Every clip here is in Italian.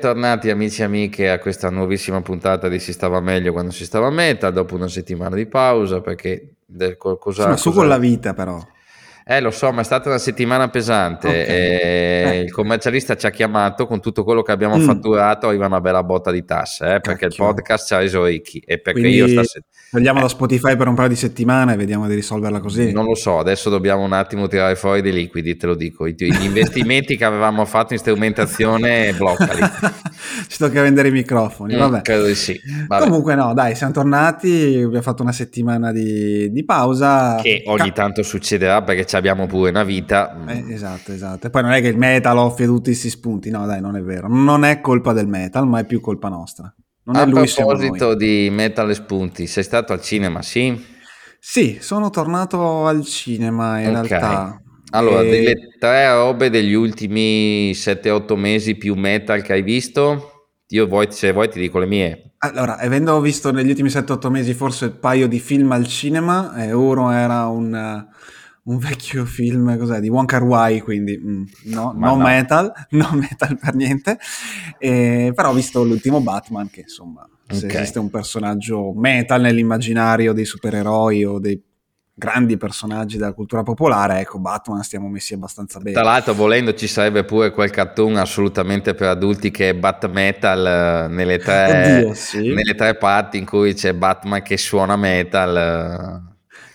Bentornati amici e amiche a questa nuovissima puntata di Si stava meglio quando si stava a meta, dopo una settimana di pausa perché cosa... Ma su con la vita però. Eh, lo so, ma è stata una settimana pesante. Okay. Eh. Il commercialista ci ha chiamato con tutto quello che abbiamo mm. fatturato, arriva una bella botta di tasse, eh, perché il podcast ci ha reso ricchi. E perché Quindi io stasera. Togliamo eh. da Spotify per un paio di settimane e vediamo di risolverla così. Non lo so, adesso dobbiamo un attimo tirare fuori dei liquidi, te lo dico. Gli investimenti che avevamo fatto in strumentazione, bloccali. ci tocca vendere i microfoni. Mm, vabbè. credo di sì. Vabbè. Comunque, no, dai, siamo tornati. Abbiamo fatto una settimana di, di pausa. Che ogni Ca- tanto succederà perché ci abbiamo pure una vita. Eh, esatto, esatto. E poi non è che il metal offre tutti questi spunti, no, dai, non è vero. Non è colpa del metal, ma è più colpa nostra. Non A proposito di metal e spunti, sei stato al cinema, sì? Sì, sono tornato al cinema in okay. realtà. Allora, e... delle tre robe degli ultimi 7-8 mesi più metal che hai visto, io vuoi, se vuoi ti dico le mie. Allora, avendo visto negli ultimi 7-8 mesi forse un paio di film al cinema, e uno era un un vecchio film cos'è, di Wong Kar Wai, quindi mm, no, non no. metal, non metal per niente, e, però ho visto l'ultimo Batman che insomma se okay. esiste un personaggio metal nell'immaginario dei supereroi o dei grandi personaggi della cultura popolare, ecco Batman stiamo messi abbastanza bene. Tra l'altro volendo ci sarebbe pure quel cartoon assolutamente per adulti che è Bat Metal eh, nelle tre, Oddio, sì. nelle tre parti in cui c'è Batman che suona metal eh,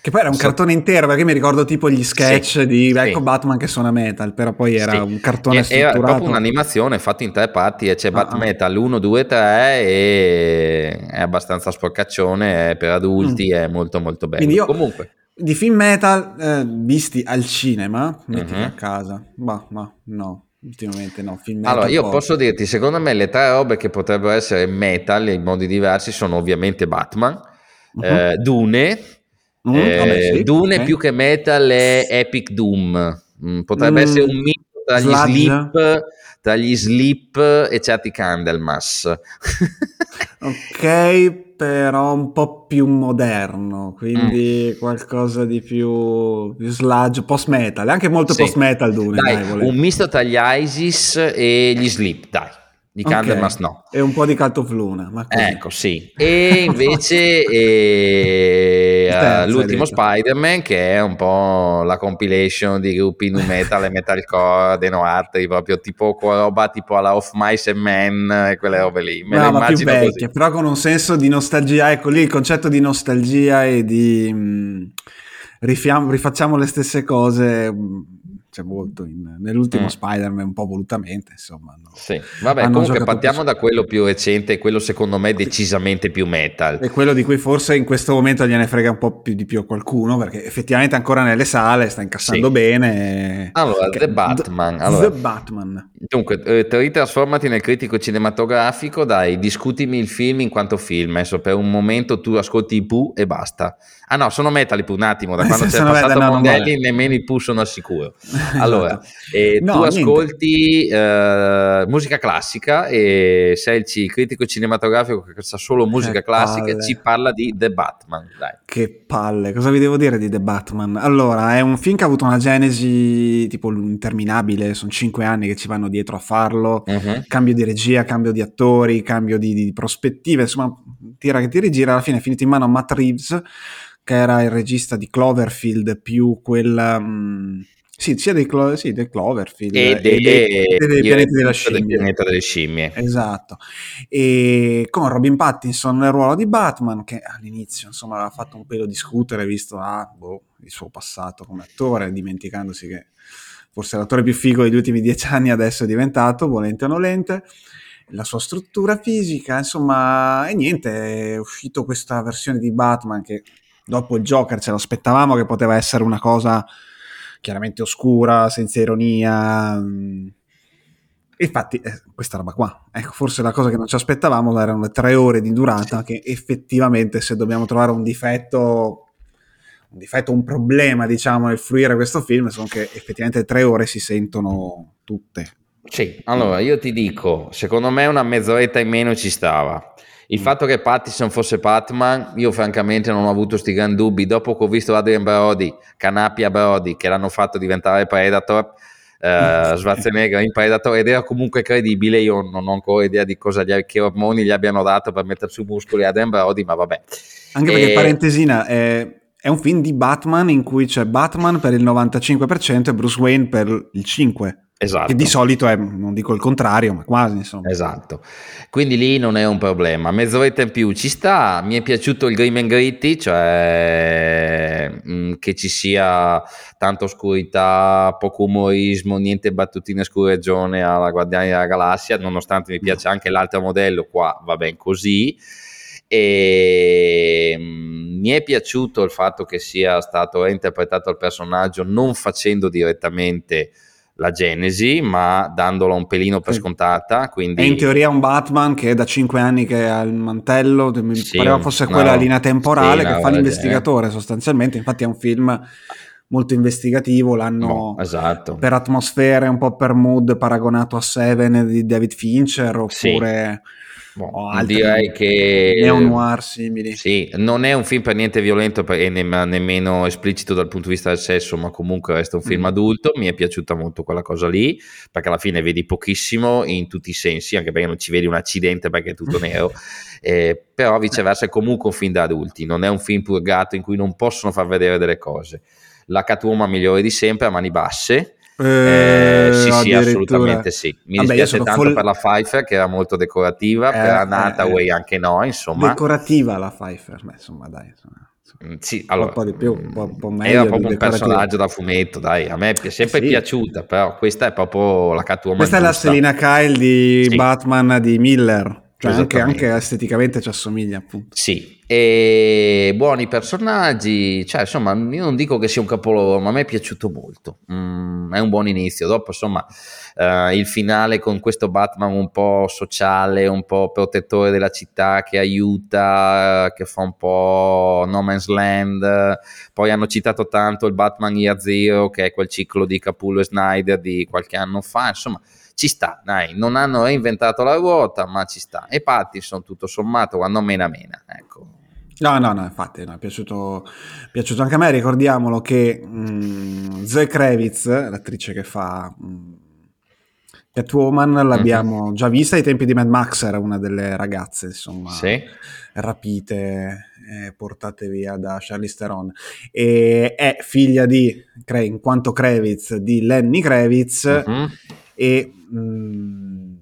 che poi era un so, cartone intero, perché mi ricordo tipo gli sketch sì, di ecco sì. Batman che suona metal, però poi era sì. un cartone e, strutturato. Era proprio un'animazione fatta in tre parti e c'è ah, Bat Metal 1, 2, 3 e è abbastanza sporcaccione, è per adulti, mm. è molto molto bello. Io, Comunque. Di film metal eh, visti al cinema, metti uh-huh. a casa, ma, ma no, ultimamente no. Film metal allora, io poco. posso dirti, secondo me le tre robe che potrebbero essere metal in modi diversi sono ovviamente Batman, uh-huh. eh, Dune Mm, eh, vabbè, sì, Dune okay. più che metal è Epic Doom. Mm, potrebbe mm, essere un mito tra gli, sleep, tra gli Sleep e certi Candlemas. ok, però un po' più moderno, quindi mm. qualcosa di più, più sludge, post metal, anche molto sì. post metal Dune. Dai, dai un misto tra gli Isis e gli Sleep, dai. Di Candlemas okay. no. E un po' di Caltofluna. Ma ecco, sì. E invece e, uh, l'ultimo Spider-Man che è un po' la compilation di gruppi nu metal e metalcore dei noartri, proprio tipo roba tipo alla Of Mice and Men e quelle robe lì. Me ma più vecchie, così. però con un senso di nostalgia. Ecco lì il concetto di nostalgia e di... Mh, mm, rifiam- rifacciamo le stesse cose mh, mm, c'è molto in, nell'ultimo mm. Spider-Man un po' volutamente insomma no. sì. vabbè Hanno comunque partiamo da quello più recente quello secondo me decisamente più metal e quello di cui forse in questo momento gliene frega un po' più di più a qualcuno perché effettivamente ancora nelle sale sta incassando sì. bene allora che, The Batman allora, The Batman dunque eh, ritrasformati nel critico cinematografico dai discutimi il film in quanto film adesso per un momento tu ascolti i Pooh e basta ah no sono metal i Pooh un attimo da quando c'è passato no, Mondelli nemmeno i Pooh sono al sicuro allora, eh, no, tu ascolti eh, musica classica e sei il critico cinematografico che sa solo musica che classica e ci parla di The Batman. Dai. Che palle, cosa vi devo dire di The Batman? Allora, è un film che ha avuto una genesi tipo interminabile, sono cinque anni che ci vanno dietro a farlo, uh-huh. cambio di regia, cambio di attori, cambio di, di prospettive, insomma, tira che ti rigira, alla fine è finito in mano a Matt Reeves che era il regista di Cloverfield più quel... Um, sì, sia dei, Clo- sì, del Cloverfield e, dei, e dei, dei, pianeti della scimmia. Del pianeta delle scimmie. Esatto. E con Robin Pattinson nel ruolo di Batman, che all'inizio insomma aveva fatto un pelo discutere, visto ah, boh, il suo passato come attore, dimenticandosi che forse l'attore più figo degli ultimi dieci anni adesso è diventato, volente o nolente la sua struttura fisica, insomma, e niente, è uscito questa versione di Batman che dopo il Joker ce l'aspettavamo che poteva essere una cosa chiaramente oscura, senza ironia. Mm. Infatti, eh, questa roba qua, ecco, forse la cosa che non ci aspettavamo erano le tre ore di durata, che effettivamente se dobbiamo trovare un difetto, un difetto, un problema, diciamo, nel fruire questo film, sono che effettivamente tre ore si sentono tutte. Sì, allora io ti dico, secondo me una mezz'oretta in meno ci stava. Il mm. fatto che Pattison fosse Batman, io francamente non ho avuto sti gran dubbi. Dopo che ho visto Adrian Brody, Canapia Brody, che l'hanno fatto diventare Predator, uh, Schwarzenegger in Predator ed era comunque credibile. Io non ho ancora idea di cosa gli, che ormoni gli abbiano dato per mettere su muscoli a Dan Brody, ma vabbè. Anche perché, e... parentesina, è, è, un film di Batman in cui c'è Batman per il 95% e Bruce Wayne per il 5%. Esatto. Che di solito è, non dico il contrario, ma quasi insomma. Esatto. Quindi lì non è un problema. Mezz'oretta in più ci sta. Mi è piaciuto il Grim and Gritty, cioè mh, mm, che ci sia tanta oscurità, poco umorismo, niente battutine scureggione alla Guardiani della Galassia, nonostante mi piace anche l'altro modello, qua va ben così. E mm, mi è piaciuto il fatto che sia stato reinterpretato il personaggio non facendo direttamente la genesi, ma dandola un pelino per scontata. Quindi... È in teoria un Batman che è da 5 anni che ha il mantello, mi sì, pareva fosse quella no, linea temporale sì, che no, fa l'investigatore sostanzialmente, infatti è un film molto investigativo, l'hanno no, esatto. per atmosfere, un po' per mood paragonato a Seven di David Fincher oppure... Sì Boh, direi che neo-noir simili. Sì, non è un film per niente violento e nemmeno esplicito dal punto di vista del sesso, ma comunque resta un film mm. adulto. Mi è piaciuta molto quella cosa lì, perché alla fine vedi pochissimo in tutti i sensi, anche perché non ci vedi un accidente perché è tutto nero. eh, però viceversa è comunque un film da adulti, non è un film purgato in cui non possono far vedere delle cose. La Catwoman migliore di sempre a mani basse, eh, sì, sì, assolutamente sì. Mi Vabbè, dispiace tanto full... per la Pfeiffer che era molto decorativa, eh, per Hathaway eh, anche no, insomma. Decorativa la Pfeiffer, Beh, insomma, dai. Insomma. Mm, sì, allora, un po' di più, un po', un po meglio era proprio un personaggio da fumetto, dai, a me è sempre sì. piaciuta, però questa è proprio la Catwoman. Questa giusta. è la Selina Kyle di sì. Batman di Miller. Anche, anche, esteticamente ci assomiglia appunto. Sì, e buoni personaggi, cioè insomma io non dico che sia un capolavoro, ma a me è piaciuto molto, mm, è un buon inizio, dopo insomma uh, il finale con questo Batman un po' sociale, un po' protettore della città che aiuta, che fa un po' No Man's Land, poi hanno citato tanto il Batman Year Zero che è quel ciclo di Capullo e Snyder di qualche anno fa, insomma ci sta, dai, non hanno reinventato la ruota, ma ci sta. E Pattinson, tutto sommato, quando mena mena, ecco. No, no, no, infatti no, è piaciuto, piaciuto anche a me, ricordiamolo che mh, Zoe Kravitz, l'attrice che fa mh, Catwoman, l'abbiamo mm-hmm. già vista ai tempi di Mad Max, era una delle ragazze, insomma, sì. rapite, eh, portate via da Charlize Theron. E è figlia di, in quanto Kravitz, di Lenny Kravitz, mm-hmm e mh, mm,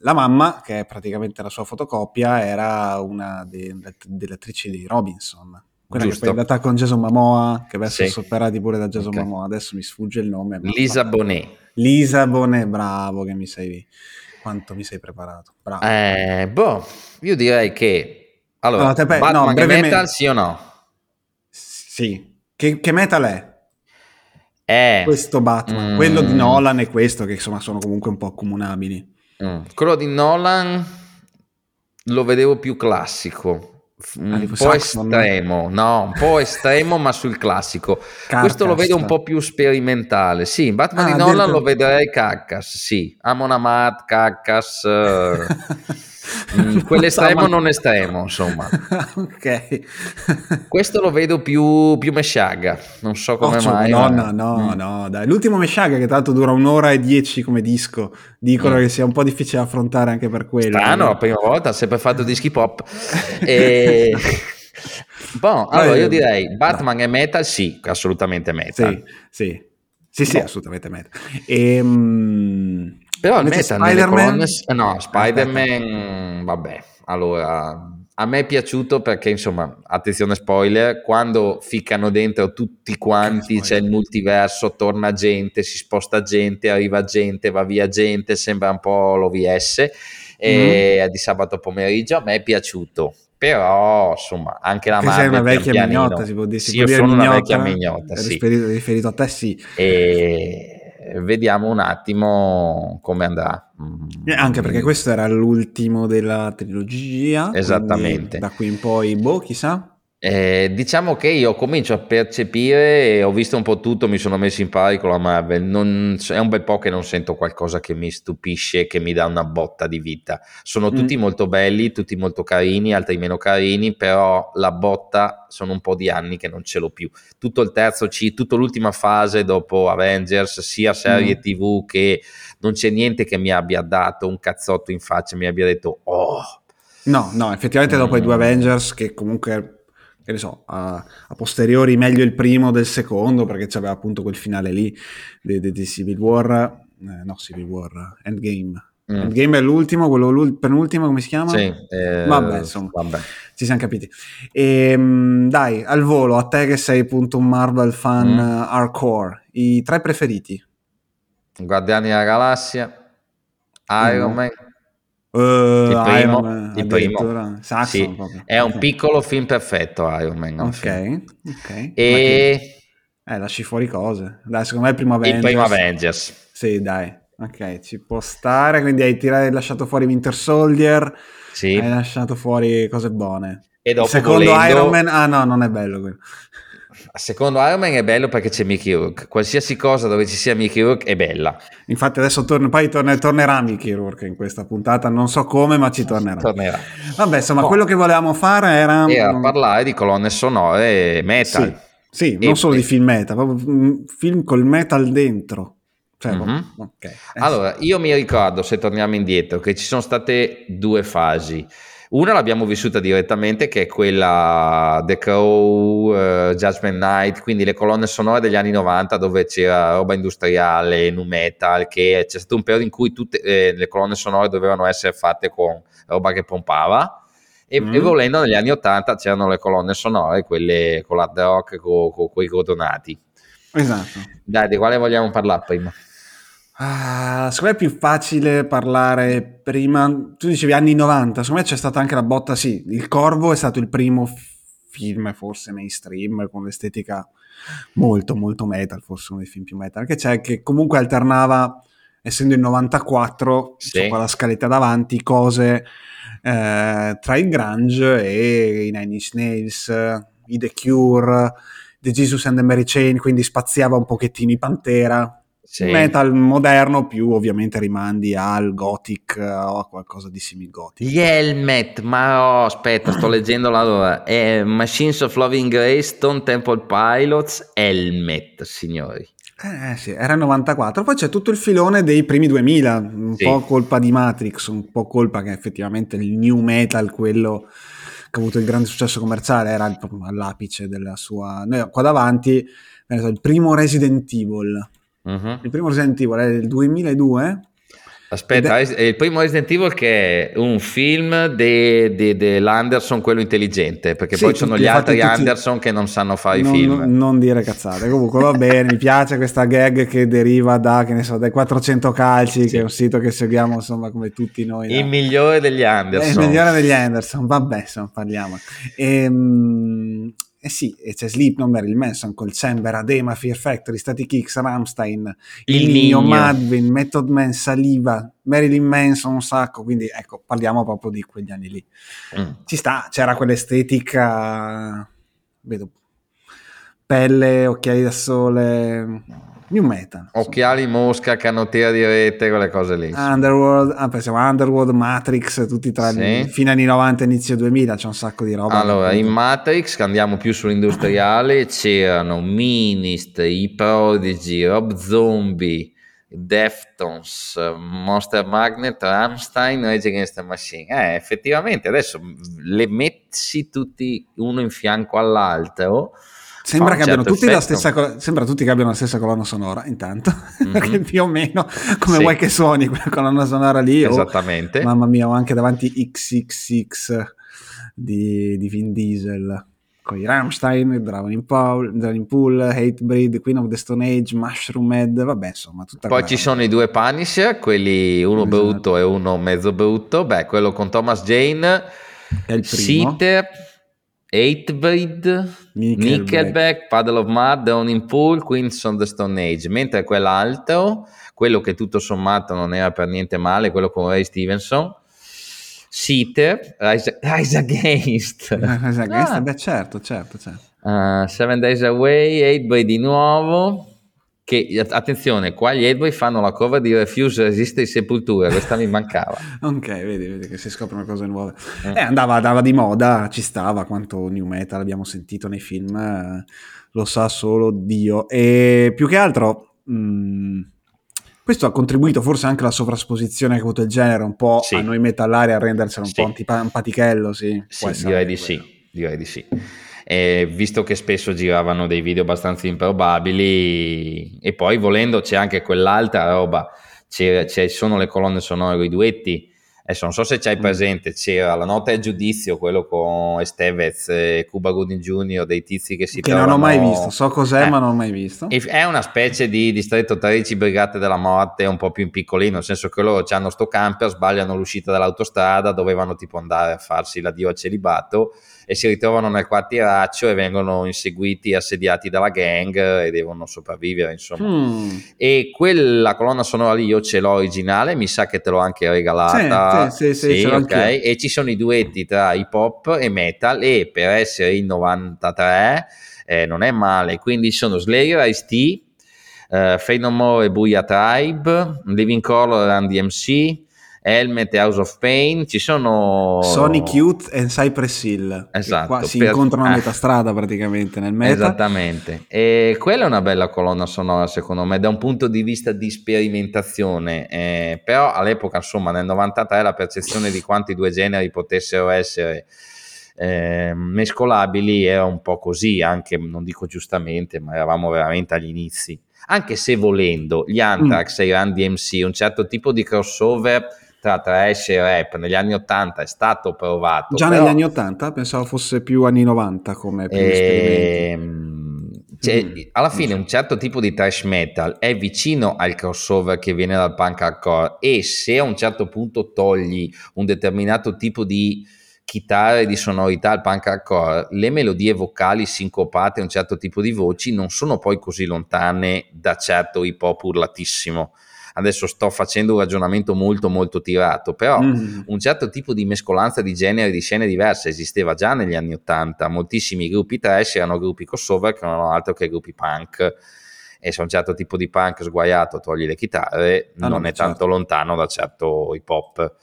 la mamma, che è praticamente la sua fotocopia, era una de- delle attrici di Robinson. Quella Giusto. che è andata con Jason Momoa, che adesso sì. sono sopperati pure da Jason okay. Momoa, adesso mi sfugge il nome. Lisa Bonet. Lisa Bonet, bravo che mi sei... Quanto mi sei preparato. Bravo. Eh, boh, io direi che... Allora, no, te, Batman no, metal sì o no? Sì. Che, che metal è? Eh, questo Batman, mm, quello di Nolan e questo che insomma sono comunque un po' accomunabili. Mm. Quello di Nolan lo vedevo più classico, un ah, po' Saxon, estremo, no? un po' estremo ma sul classico. Carcass. Questo lo vedo un po' più sperimentale. Sì, Batman ah, di Nolan detto... lo vedrei Carcass, sì. Amon Amat, Carcass... Mm, quell'estremo non estremo, insomma. ok. Questo lo vedo più, più mesciaga, non so come oh, mai. No, ma... no, no, mm. no, dai. L'ultimo mesciaga che tanto dura un'ora e dieci come disco, dicono mm. che sia un po' difficile affrontare anche per quello. Strano, la prima volta, sempre fatto dischi pop. e... Bon, allora io direi Batman no. e metal, sì, assolutamente metal. Sì, sì, sì, sì assolutamente metal. E, ehm, però meta Spider-Man... Colonne... Eh, no, Spider-Man, vabbè, allora... A me è piaciuto perché, insomma, attenzione spoiler, quando ficcano dentro tutti quanti, c'è il multiverso, torna gente, si sposta gente, arriva gente, va via gente, sembra un po' l'OVS, e mm. di sabato pomeriggio, a me è piaciuto, però insomma anche la Marvel sei una vecchia mignotta si può dire, sì, io sono una vecchia mignotta sì. riferito, riferito a te sì. E vediamo un attimo come andrà. Eh, anche perché questo era l'ultimo della trilogia. Esattamente. Da qui in poi, boh, chissà. Eh, diciamo che io comincio a percepire, ho visto un po' tutto, mi sono messo in pari con la Marvel, non, è un bel po' che non sento qualcosa che mi stupisce, che mi dà una botta di vita. Sono tutti mm. molto belli, tutti molto carini, altri meno carini, però la botta sono un po' di anni che non ce l'ho più. Tutto il terzo C, tutta l'ultima fase dopo Avengers, sia serie mm. TV che non c'è niente che mi abbia dato un cazzotto in faccia, mi abbia detto oh. No, no, effettivamente dopo mm. i due mm. Avengers che comunque che ne so, a, a, posteriori meglio il primo del secondo, perché c'aveva appunto quel finale lì di, di, di Civil War, eh, no Civil War, Endgame. Mm. Endgame è l'ultimo, quello penultimo, come si chiama? Sì, eh, vabbè, insomma, vabbè. ci siamo capiti. E, ehm, dai, al volo, a te che sei appunto un Marvel fan mm. hardcore, i tre preferiti? Guardiani della Galassia, Iron mm. Man Uh, il primo, Man, il primo. Saxon, sì. è un piccolo film perfetto Iron Man. Ok, ok. E... Eh, lasci fuori cose. Dai, secondo me il primo Avengers. Il primo Avengers. Sì, dai. Ok, ci può stare. Quindi hai tirato, lasciato fuori Winter Soldier. Sì. Hai lasciato fuori cose buone. E dopo il secondo volendo... Iron Man... Ah no, non è bello quello. Secondo Iron Man è bello perché c'è Mickey Rourke. Qualsiasi cosa dove ci sia Mickey Rourke è bella. Infatti adesso torna, poi torna, tornerà Mickey Rourke in questa puntata, non so come, ma ci tornerà. tornerà. Vabbè, insomma, oh. quello che volevamo fare era... Era parlare di colonne sonore metal. Sì, sì non solo di film metal, proprio film col metal dentro. Cioè, mm-hmm. okay. Allora, io mi ricordo, se torniamo indietro, che ci sono state due fasi. Una l'abbiamo vissuta direttamente, che è quella The Crow, uh, Judgment Night, quindi le colonne sonore degli anni 90 dove c'era roba industriale, nu metal, che c'è stato un periodo in cui tutte eh, le colonne sonore dovevano essere fatte con roba che pompava. E, mm. e volendo negli anni 80 c'erano le colonne sonore, quelle con l'hard rock, con, con quei cordonati. Esatto. Dai, di quale vogliamo parlare prima? Ah, secondo me è più facile parlare prima. Tu dicevi anni 90, secondo me c'è stata anche la botta. Sì, Il Corvo è stato il primo film, forse mainstream, con l'estetica molto, molto metal. Forse uno dei film più metal. Che c'è che comunque alternava, essendo il 94, sì. con la scaletta davanti, cose eh, tra il Grunge e i Nine Inch Nails, i The Cure, The Jesus and the Mary Chain. Quindi spaziava un pochettino i Pantera sì. metal moderno più ovviamente rimandi al gothic eh, o a qualcosa di simil gothic gli helmet ma oh, aspetta sto leggendo allora è Machines of Loving Grace Stone Temple Pilots helmet signori eh sì, era 94. Poi c'è tutto il filone dei primi 2000, un sì. po' colpa di Matrix, un po' colpa che effettivamente il new metal, quello che ha avuto il grande successo commerciale, era all'apice della sua... Noi qua davanti, il primo Resident Evil, Uh-huh. Il primo Resident Evil è del 2002. Aspetta, è... il primo Resident Evil che è un film dell'Anderson, de, de quello intelligente, perché sì, poi ci sono gli altri tutti... Anderson che non sanno fare non, i film. Non dire cazzate, comunque va bene, mi piace questa gag che deriva da, che ne so, dai 400 calci, sì. che è un sito che seguiamo insomma come tutti noi. Il da... migliore degli Anderson. Il migliore degli Anderson, vabbè, insomma parliamo. Ehm eh sì, e c'è Slipknot, Marilyn Manson, Col Chamber, Adema, Fear Factory, Static X, Rammstein, Il, il Nino, Madvin, Method Man, Saliva, Marilyn Manson un sacco, quindi ecco, parliamo proprio di quegli anni lì. Mm. Ci sta, c'era quell'estetica, vedo, pelle, occhiali da sole, New Metal. Occhiali mosca, canottiera di rete, quelle cose lì. Underworld, ah, pensiamo Underworld, Matrix, tutti tra sì. fine anni 90 e inizio 2000, c'è un sacco di roba. Allora, in Matrix, che andiamo più sull'industriale, c'erano Minist, i Prodigy, Rob Zombie, Deftones, Monster Magnet, Rammstein, Rage Against the Machine. Eh, effettivamente adesso le metti tutti uno in fianco all'altro Sembra che abbiano tutti la stessa sembra tutti che abbiano la stessa colonna sonora, intanto, mm-hmm. perché più o meno come sì. vuoi che suoni quella colonna sonora lì. Esattamente. Oh, mamma mia, ho anche davanti XXX di, di Vin Diesel con i Rammstein, Drowning Pool, Drowning Pool, Hatebreed, Queen of the Stone Age, Mushroom Head, vabbè insomma tutta Poi ci sono i due Punisher, quelli uno esatto. brutto e uno mezzo brutto, beh quello con Thomas Jane, è il primo. Seater, Hatebreed, Nickelback, Nickelback, Puddle of Mud, Downing Pool, Queens of the Stone Age, mentre quell'altro, quello che tutto sommato non era per niente male, quello con Ray Stevenson, Seater, Rise, Rise Against. Rise Against, ah. beh certo, certo, certo. Uh, Seven Days Away, 8 Boy di nuovo. Che attenzione, qua gli 8 Boy fanno la cover di Refuse Resiste di Sepultura, questa mi mancava. ok, vedi, vedi, che si scoprono cose nuove. Mm. Eh, andava, andava, di moda, ci stava, quanto new metal abbiamo sentito nei film, eh, lo sa solo Dio. E più che altro... Mh, mm, questo ha contribuito forse anche alla sovrasposizione che ha avuto il genere un po' sì. a noi metallari a renderselo un sì. po' antipatichello, sì. sì direi di sì, direi di sì eh, visto che spesso giravano dei video abbastanza improbabili e poi volendo c'è anche quell'altra roba, ci sono le colonne sonore, i duetti, adesso non so se c'hai mm. presente, c'era La notte al giudizio, quello con Estevez e Cuba Gooding Jr., dei tizi che si che trovano... non ho mai visto, so cos'è eh, ma non ho mai visto. È una specie di distretto 13 Brigate della Morte un po' più in piccolino, nel senso che loro hanno sto camper, sbagliano l'uscita dall'autostrada, dovevano tipo andare a farsi l'addio al celibato e si ritrovano nel quartieraccio e vengono inseguiti, assediati dalla gang e devono sopravvivere, insomma. Mm. E quella colonna sonora lì io ce l'ho originale, mi sa che te l'ho anche regalata. Sì, sì, sì, sì ok. E ci sono i duetti tra hip hop e metal e per essere il 93 eh, non è male, quindi sono Slayer, Ice-T, uh, Fade No More e Buia Tribe, Living Color, Run DMC, Helmet e House of Pain, ci sono Sonic Youth e Cypress Hill. Esatto. Qua si per... incontrano a metà strada praticamente nel meta. Esattamente. E quella è una bella colonna sonora secondo me da un punto di vista di sperimentazione, eh, però all'epoca insomma nel 93 la percezione di quanti due generi potessero essere eh, mescolabili era un po' così, anche non dico giustamente, ma eravamo veramente agli inizi. Anche se volendo, gli Anthrax mm. e i Run DMC, un certo tipo di crossover tra trash e rap negli anni 80 è stato provato. Già però... negli anni 80? Pensavo fosse più anni 90 come primo ehm... cioè, mm. alla fine un certo tipo di trash metal è vicino al crossover che viene dal punk hardcore e se a un certo punto togli un determinato tipo di chitarre di sonorità al punk hardcore, le melodie vocali sincopate a un certo tipo di voci non sono poi così lontane da certo hip hop urlatissimo adesso sto facendo un ragionamento molto molto tirato, però mm. un certo tipo di mescolanza di generi, di scene diverse esisteva già negli anni Ottanta, moltissimi gruppi trash erano gruppi crossover che non erano altro che gruppi punk e se un certo tipo di punk sguaiato togli le chitarre ah, non no, è certo. tanto lontano da certo hip hop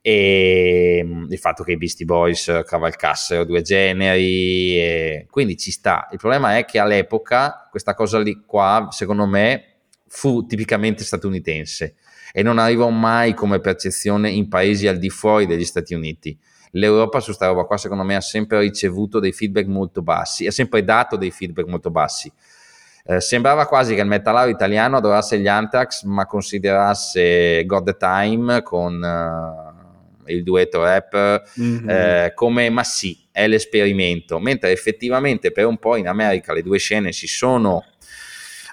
e mm, il fatto che i Beastie Boys cavalcassero due generi quindi ci sta il problema è che all'epoca questa cosa lì qua secondo me fu tipicamente statunitense e non arrivò mai come percezione in paesi al di fuori degli Stati Uniti. L'Europa su questa roba qua secondo me ha sempre ricevuto dei feedback molto bassi, ha sempre dato dei feedback molto bassi. Eh, sembrava quasi che il metallaro italiano adorasse gli Anthrax ma considerasse God the Time con uh, il duetto rap mm-hmm. eh, come ma sì, è l'esperimento, mentre effettivamente per un po' in America le due scene si sono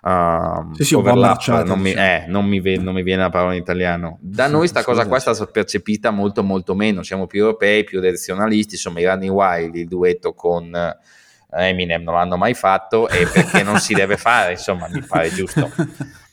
uh, sì, sì, overlap, non mi, eh, non, mi ve, non, mi, viene la parola in italiano. Da noi sta cosa qua è stata percepita molto molto meno, siamo più europei, più direzionalisti, insomma i Running Wild, il duetto con eh, Eminem non l'hanno mai fatto e perché non si deve fare, insomma mi pare giusto.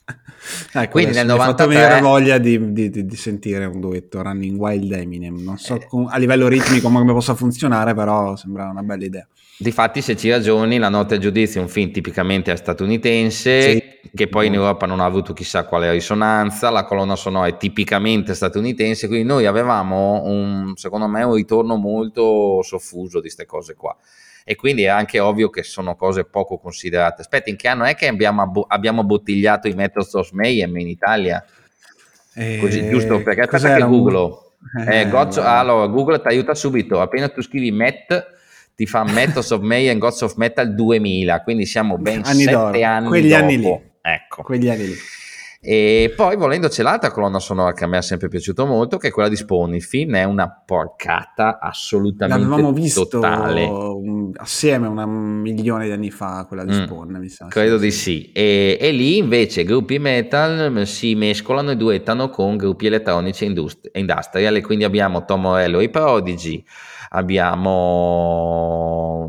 Ecco, Quindi nel 93 mi fatto voglia di, di, di, sentire un duetto Running Wild Eminem. Non so eh, a livello ritmico come possa funzionare, però sembra una bella idea. Difatti, se ci ragioni, La notte a giudizio è un film tipicamente statunitense, sì. che poi in Europa non ha avuto chissà quale risonanza, la colonna sonora è tipicamente statunitense, quindi noi avevamo, un, secondo me, un ritorno molto soffuso di queste cose qua. E quindi è anche ovvio che sono cose poco considerate. Aspetta, in che anno è che abbiamo, abbiamo bottigliato i Methods of Mayhem in Italia? Eh, Così, giusto perché aspetta che Google. Eh, Gods, allora, Google ti aiuta subito. Appena tu scrivi Met ti fa Methods of Mayhem Gods of Metal 2000, quindi siamo ben anni sette d'oro. anni Quegli dopo. anni lì. Ecco. Quegli anni lì. E poi volendo c'è l'altra colonna sonora che a me è sempre piaciuto molto, che è quella di Spawn. Il film è una porcata assolutamente L'avevamo visto totale. assieme un milione di anni fa, quella di mm, Spawn, mi sa. Credo sì, di sì. E, e, lì invece gruppi metal si mescolano e duettano con gruppi elettronici e industrial. E quindi abbiamo Tom Morello e i Prodigy abbiamo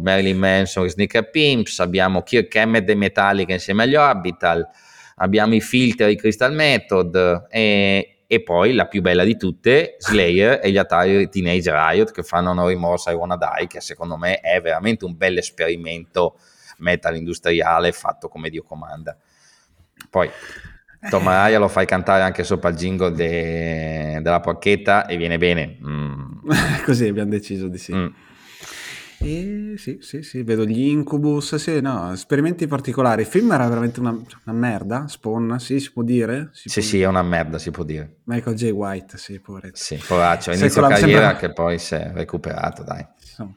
Marilyn Manson e Sneaker Pimps, abbiamo Kirk Hammett e Metallica insieme agli Orbital, abbiamo i filtri di Crystal Method e e poi la più bella di tutte, Slayer e gli Atari Teenage Riot che fanno No Remorse I Wanna Die, che secondo me è veramente un bel esperimento metal industriale fatto come Dio comanda. Poi Tom Araya lo fai cantare anche sopra il jingle de, della porchetta e viene bene. Mm. Così abbiamo deciso di sì. Mm. E sì, sì, sì, vedo gli Incubus, sì, no, esperimenti particolari. Il film era veramente una, una merda, Spawn, sì, si può dire? Si sì, può sì, è una merda, si può dire. Michael J. White, sì, poveretto. Sì, poraccio, inizio carriera sempre... che poi si è recuperato, dai. Insomma.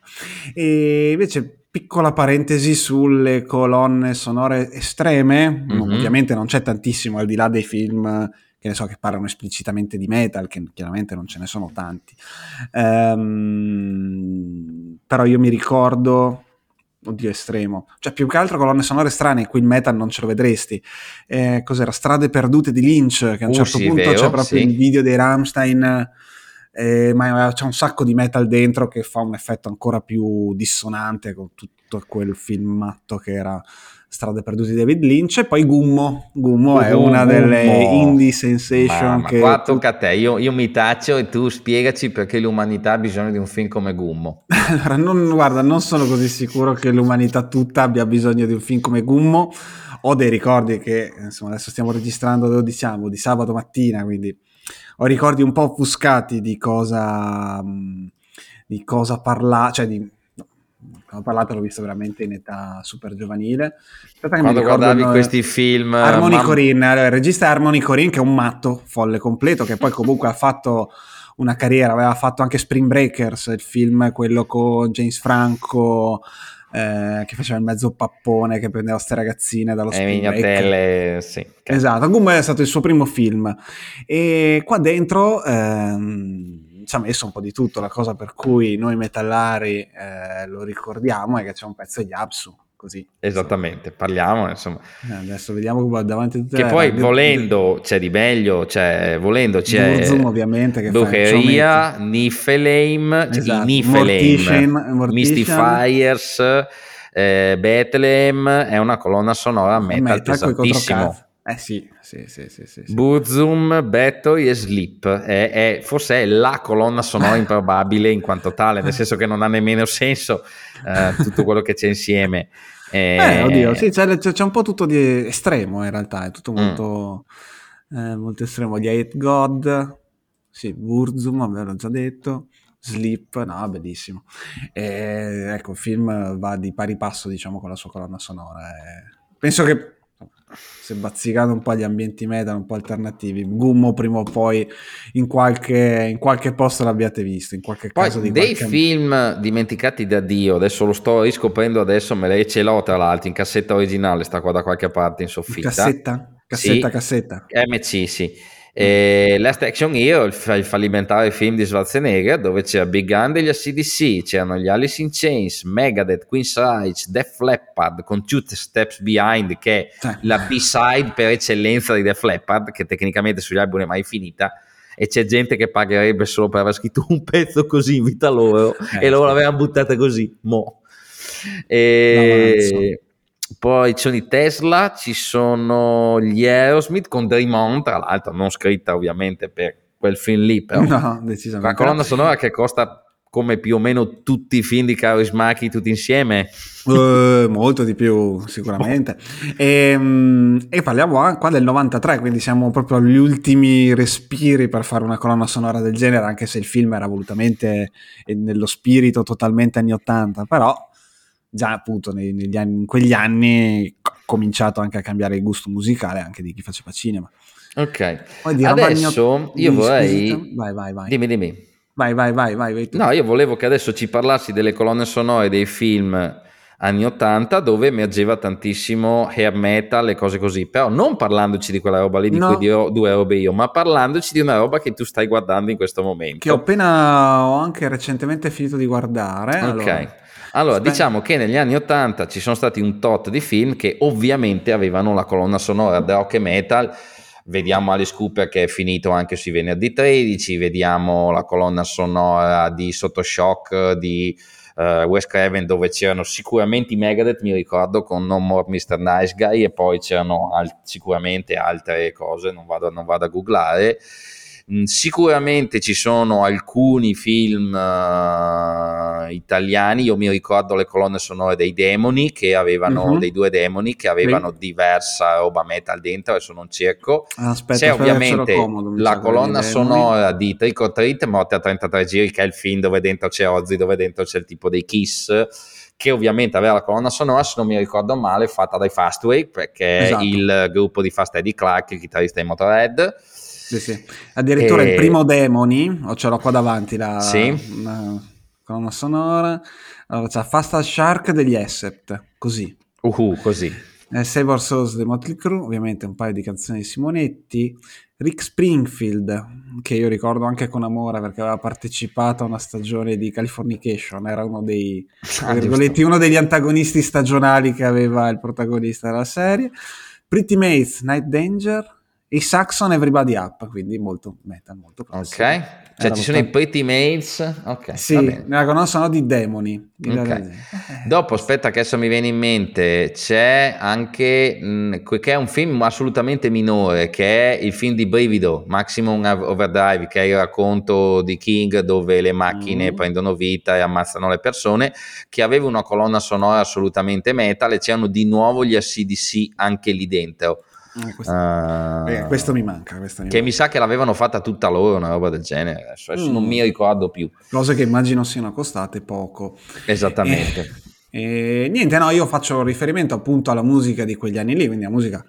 E invece piccola parentesi sulle colonne sonore estreme, mm-hmm. ovviamente non c'è tantissimo al di là dei film che ne so che parlano esplicitamente di metal, che chiaramente non ce ne sono tanti. Um, però io mi ricordo oddio estremo, cioè più che altro colonne sonore strane, qui il metal non ce lo vedresti. Eh, cos'era? Strade perdute di Lynch, che a un uh, certo sì, punto vero, c'è proprio sì. il video dei Rammstein eh, ma c'è un sacco di metal dentro che fa un effetto ancora più dissonante con tutto quel filmatto che era Strade perdute di David Lynch e poi Gummo. Gummo è una delle indie sensation ma, che qua tocca a te. Io, io, mi taccio e tu spiegaci perché l'umanità ha bisogno di un film come Gummo. Allora non, guarda non sono così sicuro che l'umanità tutta abbia bisogno di un film come Gummo. Ho dei ricordi che insomma adesso stiamo registrando dove diciamo di sabato mattina quindi ho ricordi un po' offuscati di cosa, mm, di cosa parlare, cioè di, ho parlato l'ho visto veramente in età super giovanile. Quando guardavi noi, questi film... Harmony mam- Corinne, il regista Harmony Corinne che è un matto folle completo, che poi comunque ha fatto una carriera, aveva fatto anche Spring Breakers, il film quello con James Franco, eh, che faceva il mezzo pappone che prendeva queste ragazzine dallo spignatelle, sì. Okay. Esatto, Goom è stato il suo primo film e qua dentro ehm, ci ha messo un po' di tutto, la cosa per cui noi metallari eh, lo ricordiamo è che c'è un pezzo di Absu così. Esattamente, parliamo insomma. Eh, adesso vediamo davanti a tutte Che le poi radio, volendo c'è di meglio, cioè volendo c'è Burzum ovviamente che Brucheria, Niflheim, cioè esatto. Niflheim, Mystifiers, eh, Bethlehem è una colonna sonora metal, metal pesantissimo. Eh sì, sì, sì, sì, sì, sì. Burzum, Battery e Sleep è, è, forse è la colonna sonora improbabile in quanto tale, nel senso che non ha nemmeno senso eh, tutto quello che c'è insieme. Eh, eh oddio, sì, c'è, c'è, un po' tutto di estremo in realtà, è tutto molto, mm. eh, molto estremo. Gli Hate God, sì, Burzum, avevo già detto. Sleep, no, bellissimo. E, ecco, il film va di pari passo, diciamo, con la sua colonna sonora. E penso che si è bazzicato un po' agli ambienti metal, un po' alternativi. Gummo prima o poi in qualche, in qualche posto l'abbiate visto, in qualche poi caso di dei qualche... film dimenticati da Dio, adesso lo sto riscoprendo adesso, me le ce l'ho tra l'altro in cassetta originale, sta qua da qualche parte in soffitta. Cassetta? Cassetta, sì. cassetta. MC, sì. E Last Action Hero, il, il, fallimentare film di Schwarzenegger, dove c'era Big Gun degli ACDC, c'erano gli Alice in Chains, Megadeth, Queen's Reich, Def Leppard con Two Steps Behind, che è la B-side per eccellenza di Def Leppard, che tecnicamente sugli album è mai finita. E c'è gente che pagherebbe solo per aver scritto un pezzo così in vita loro, eh, e loro l'avevano buttata così. Mo. E... Poi ci sono i Tesla, ci sono gli Aerosmith con Dream On, tra l'altro non scritta ovviamente per quel film lì, però no, decisamente. una colonna sonora che costa come più o meno tutti i film di Caro Ismaki tutti insieme. Uh, molto di più sicuramente. E, ehm, e parliamo qua del 93, quindi siamo proprio agli ultimi respiri per fare una colonna sonora del genere, anche se il film era volutamente nello spirito totalmente anni 80, però già appunto negli anni, in quegli anni cominciato anche a cambiare il gusto musicale anche di chi faceva cinema. Ok, adesso io vorrei... Vai, vai, vai. Dimmi, dimmi. Vai, vai, vai, vai, vai No, io volevo che adesso ci parlassi delle colonne sonore dei film anni 80 dove emergeva tantissimo hair metal e cose così, però non parlandoci di quella roba lì di no. cui dirò due robe io, ma parlandoci di una roba che tu stai guardando in questo momento. Che ho appena, ho anche recentemente finito di guardare. Ok. Allora. Allora, Aspetta. diciamo che negli anni 80 ci sono stati un tot di film che ovviamente avevano la colonna sonora da rock e metal. Vediamo Alice Cooper che è finito anche sui venerdì 13, vediamo la colonna sonora di Sottoshock di uh, Wes Craven dove c'erano sicuramente i Megadeth, mi ricordo, con No More Mr. Nice Guy e poi c'erano al- sicuramente altre cose, non vado, non vado a googlare sicuramente ci sono alcuni film uh, italiani, io mi ricordo le colonne sonore dei demoni che avevano uh-huh. dei due demoni che avevano sì. diversa roba metal dentro, adesso non cerco. Aspetta, C'è ovviamente comodo, la colonna sonora di Trick or Treat, Morte a 33 giri, che è il film dove dentro c'è Ozzy, dove dentro c'è il tipo dei Kiss che ovviamente aveva la colonna sonora, se non mi ricordo male, fatta dai Fastway, perché esatto. il gruppo di Fast Eddie Clark, il chitarrista di Motorhead, sì, sì. Addirittura e... il primo Demoni, o ce l'ho qua davanti la, sì. la colonna sonora. Allora c'è Fast as Shark degli Essept, così. Uh, così. Eh, Save Souls dei Motley Crue, ovviamente un paio di canzoni di Simonetti. Rick Springfield, che io ricordo anche con amore perché aveva partecipato a una stagione di Californication, era uno, dei, ah, uno degli antagonisti stagionali che aveva il protagonista della serie. Pretty Mates, Night Danger, i Saxon Everybody Up, quindi molto metal, molto classico. Ok. Cioè ci sono i Pretty Maids, ok. Sì, nella conoscono di demoni. Okay. Eh. Dopo, aspetta che adesso mi viene in mente, c'è anche, mh, che è un film assolutamente minore, che è il film di Brivido, Maximum Overdrive, che è il racconto di King dove le macchine mm. prendono vita e ammazzano le persone, che aveva una colonna sonora assolutamente metal e c'erano di nuovo gli ACDC anche lì dentro. Eh, questo, uh, questo, mi manca. Questo mi che manca. mi sa che l'avevano fatta tutta loro, una roba del genere. Adesso, adesso mm. non mi ricordo più. Cose che immagino siano costate poco. Esattamente. E, e, niente, no, io faccio riferimento appunto alla musica di quegli anni lì, quindi la musica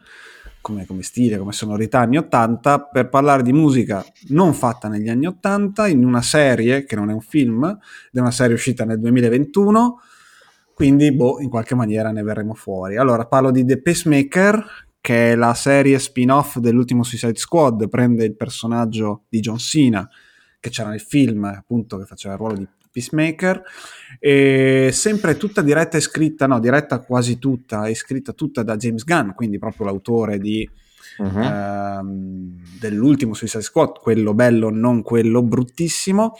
come, come, stile, come sonorità anni 80, per parlare di musica non fatta negli anni 80, in una serie che non è un film, ed è una serie uscita nel 2021 quindi boh, in qualche maniera ne verremo fuori. Allora, parlo di The Pacemaker, che è la serie spin-off dell'ultimo Suicide Squad, prende il personaggio di John Cena, che c'era nel film, appunto, che faceva il ruolo di Peacemaker, e sempre tutta diretta e scritta, no, diretta quasi tutta, è scritta tutta da James Gunn, quindi proprio l'autore di, uh-huh. ehm, dell'ultimo Suicide Squad, quello bello, non quello bruttissimo,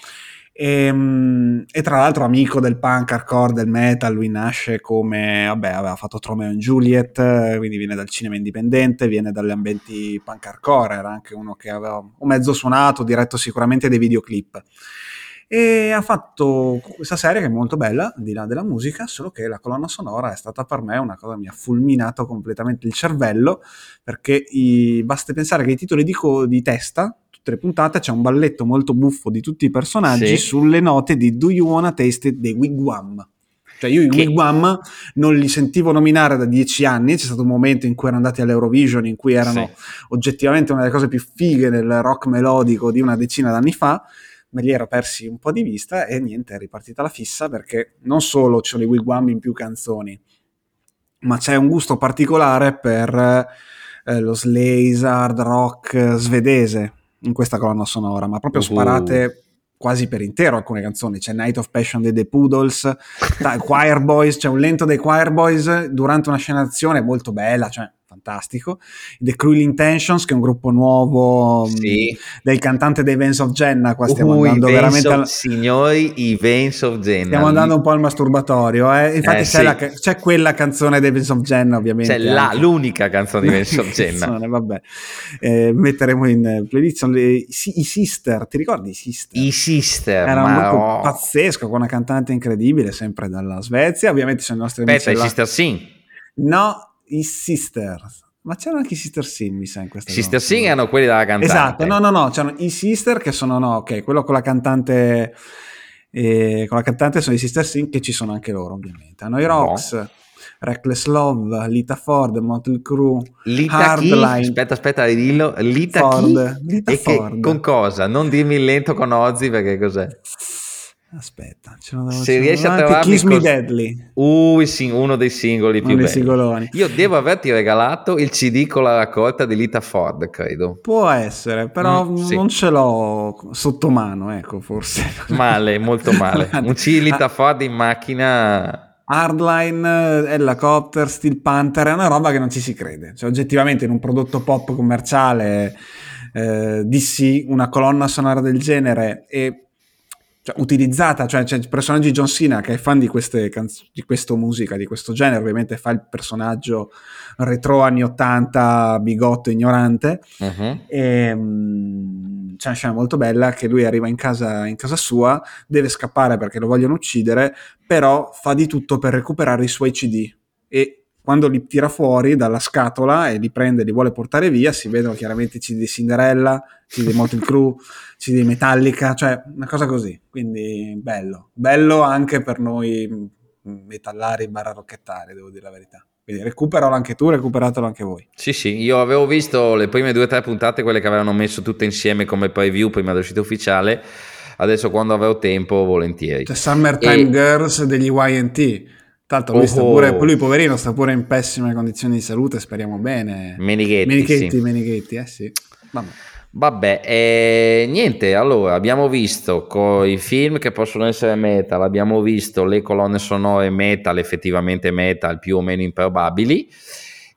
e, ehm, e, tra l'altro amico del punk hardcore, del metal, lui nasce come, vabbè, aveva fatto Tromeo e Juliet, quindi viene dal cinema indipendente, viene dagli ambienti punk hardcore, era anche uno che aveva un mezzo suonato, diretto sicuramente dei videoclip. E ha fatto questa serie che è molto bella, al di là della musica, solo che la colonna sonora è stata per me una cosa che mi ha fulminato completamente il cervello, perché i, basta pensare che i titoli di, co- di testa le puntate c'è un balletto molto buffo di tutti i personaggi sì. sulle note di Do You Wanna Taste It dei Wigwam. Cioè io i che... Wigwam non li sentivo nominare da dieci anni, c'è stato un momento in cui erano andati all'Eurovision, in cui erano sì. oggettivamente una delle cose più fighe del rock melodico di una decina d'anni fa, me li ero persi un po' di vista e niente, è ripartita la fissa perché non solo sono i Wigwam in più canzoni, ma c'è un gusto particolare per eh, lo slaze hard rock svedese, in questa colonna sonora, ma proprio uh. sparate quasi per intero alcune canzoni. C'è Night of Passion dei The Poodles, Choir Boys, c'è un lento dei Choir Boys durante una scena d'azione molto bella, cioè fantastico. The Cruel Intentions, che è un gruppo nuovo mm, sì. del cantante dei Veins of Jenna. Qua stiamo uh, andando veramente. Of, al... Signori, i Veins of Jenna. Stiamo andando un po' al masturbatorio. Eh? Infatti, eh, c'è, sì. la, c'è, quella canzone dei Veins of Jenna, ovviamente. C'è la, l'unica canzone di Veins of Jenna. vabbè. Eh, metteremo in playlist le, i, Sister. Ti ricordi i Sister? I Sister. Era un gruppo oh. pazzesco con una cantante incredibile, sempre dalla Svezia. Ovviamente sono i nostri amici. Aspetta, i Sister Sing. No, i Sisters. Ma c'erano anche i Sister Sin, mi sa, in questa Sister Sin erano quelli della cantante. Esatto, no, no, no, c'erano i Sister che sono, no, ok, quello con la cantante, eh, con la cantante sono i Sister Sin che ci sono anche loro, ovviamente. Hanno i Rocks, no. Reckless Love, Lita Ford, Motley Crue, Lita Hardline. Chi? Aspetta, aspetta, dillo. Lita Ford. Lita e Ford. Che, con cosa? Non dirmi il lento con Ozzy perché cos'è? Aspetta, ce lo se riesci a trovarmi Kiss Me Deadly. Uh, uno dei singoli più belli. Singoloni. Io devo averti regalato il CD con la raccolta di Lita Ford, credo. Può essere, però mm, sì. non ce l'ho sotto mano, ecco, forse. Male, molto male. Un CD Lita ah. Ford in macchina Hardline, Helicopter, Steel Panther è una roba che non ci si crede. Cioè, oggettivamente in un prodotto pop commerciale eh, DC, una colonna sonora del genere e cioè, utilizzata, cioè c'è il personaggio di John Cena che è fan di, queste canz- di questa musica, di questo genere, ovviamente fa il personaggio retro anni 80, bigotto, ignorante, uh-huh. e, um, c'è una scena molto bella che lui arriva in casa, in casa sua, deve scappare perché lo vogliono uccidere, però fa di tutto per recuperare i suoi CD e quando li tira fuori dalla scatola e li prende e li vuole portare via, si vedono chiaramente i CD di Cinderella, CD di Motley Crue, CD di Metallica, cioè una cosa così. Quindi bello. Bello anche per noi metallari barra rocchettari, devo dire la verità. Quindi recuperalo anche tu, recuperatelo anche voi. Sì, sì, io avevo visto le prime due o tre puntate, quelle che avevano messo tutte insieme come preview prima dell'uscita ufficiale. Adesso quando avevo tempo, volentieri. C'è Summertime e... Girls degli Tanto lui, oh, sta pure, lui poverino sta pure in pessime condizioni di salute, speriamo bene. Menighetti, Menighetti, sì. Menighetti eh sì. Vabbè. Vabbè, eh, niente, allora abbiamo visto i film che possono essere metal, abbiamo visto le colonne sonore metal, effettivamente metal, più o meno improbabili.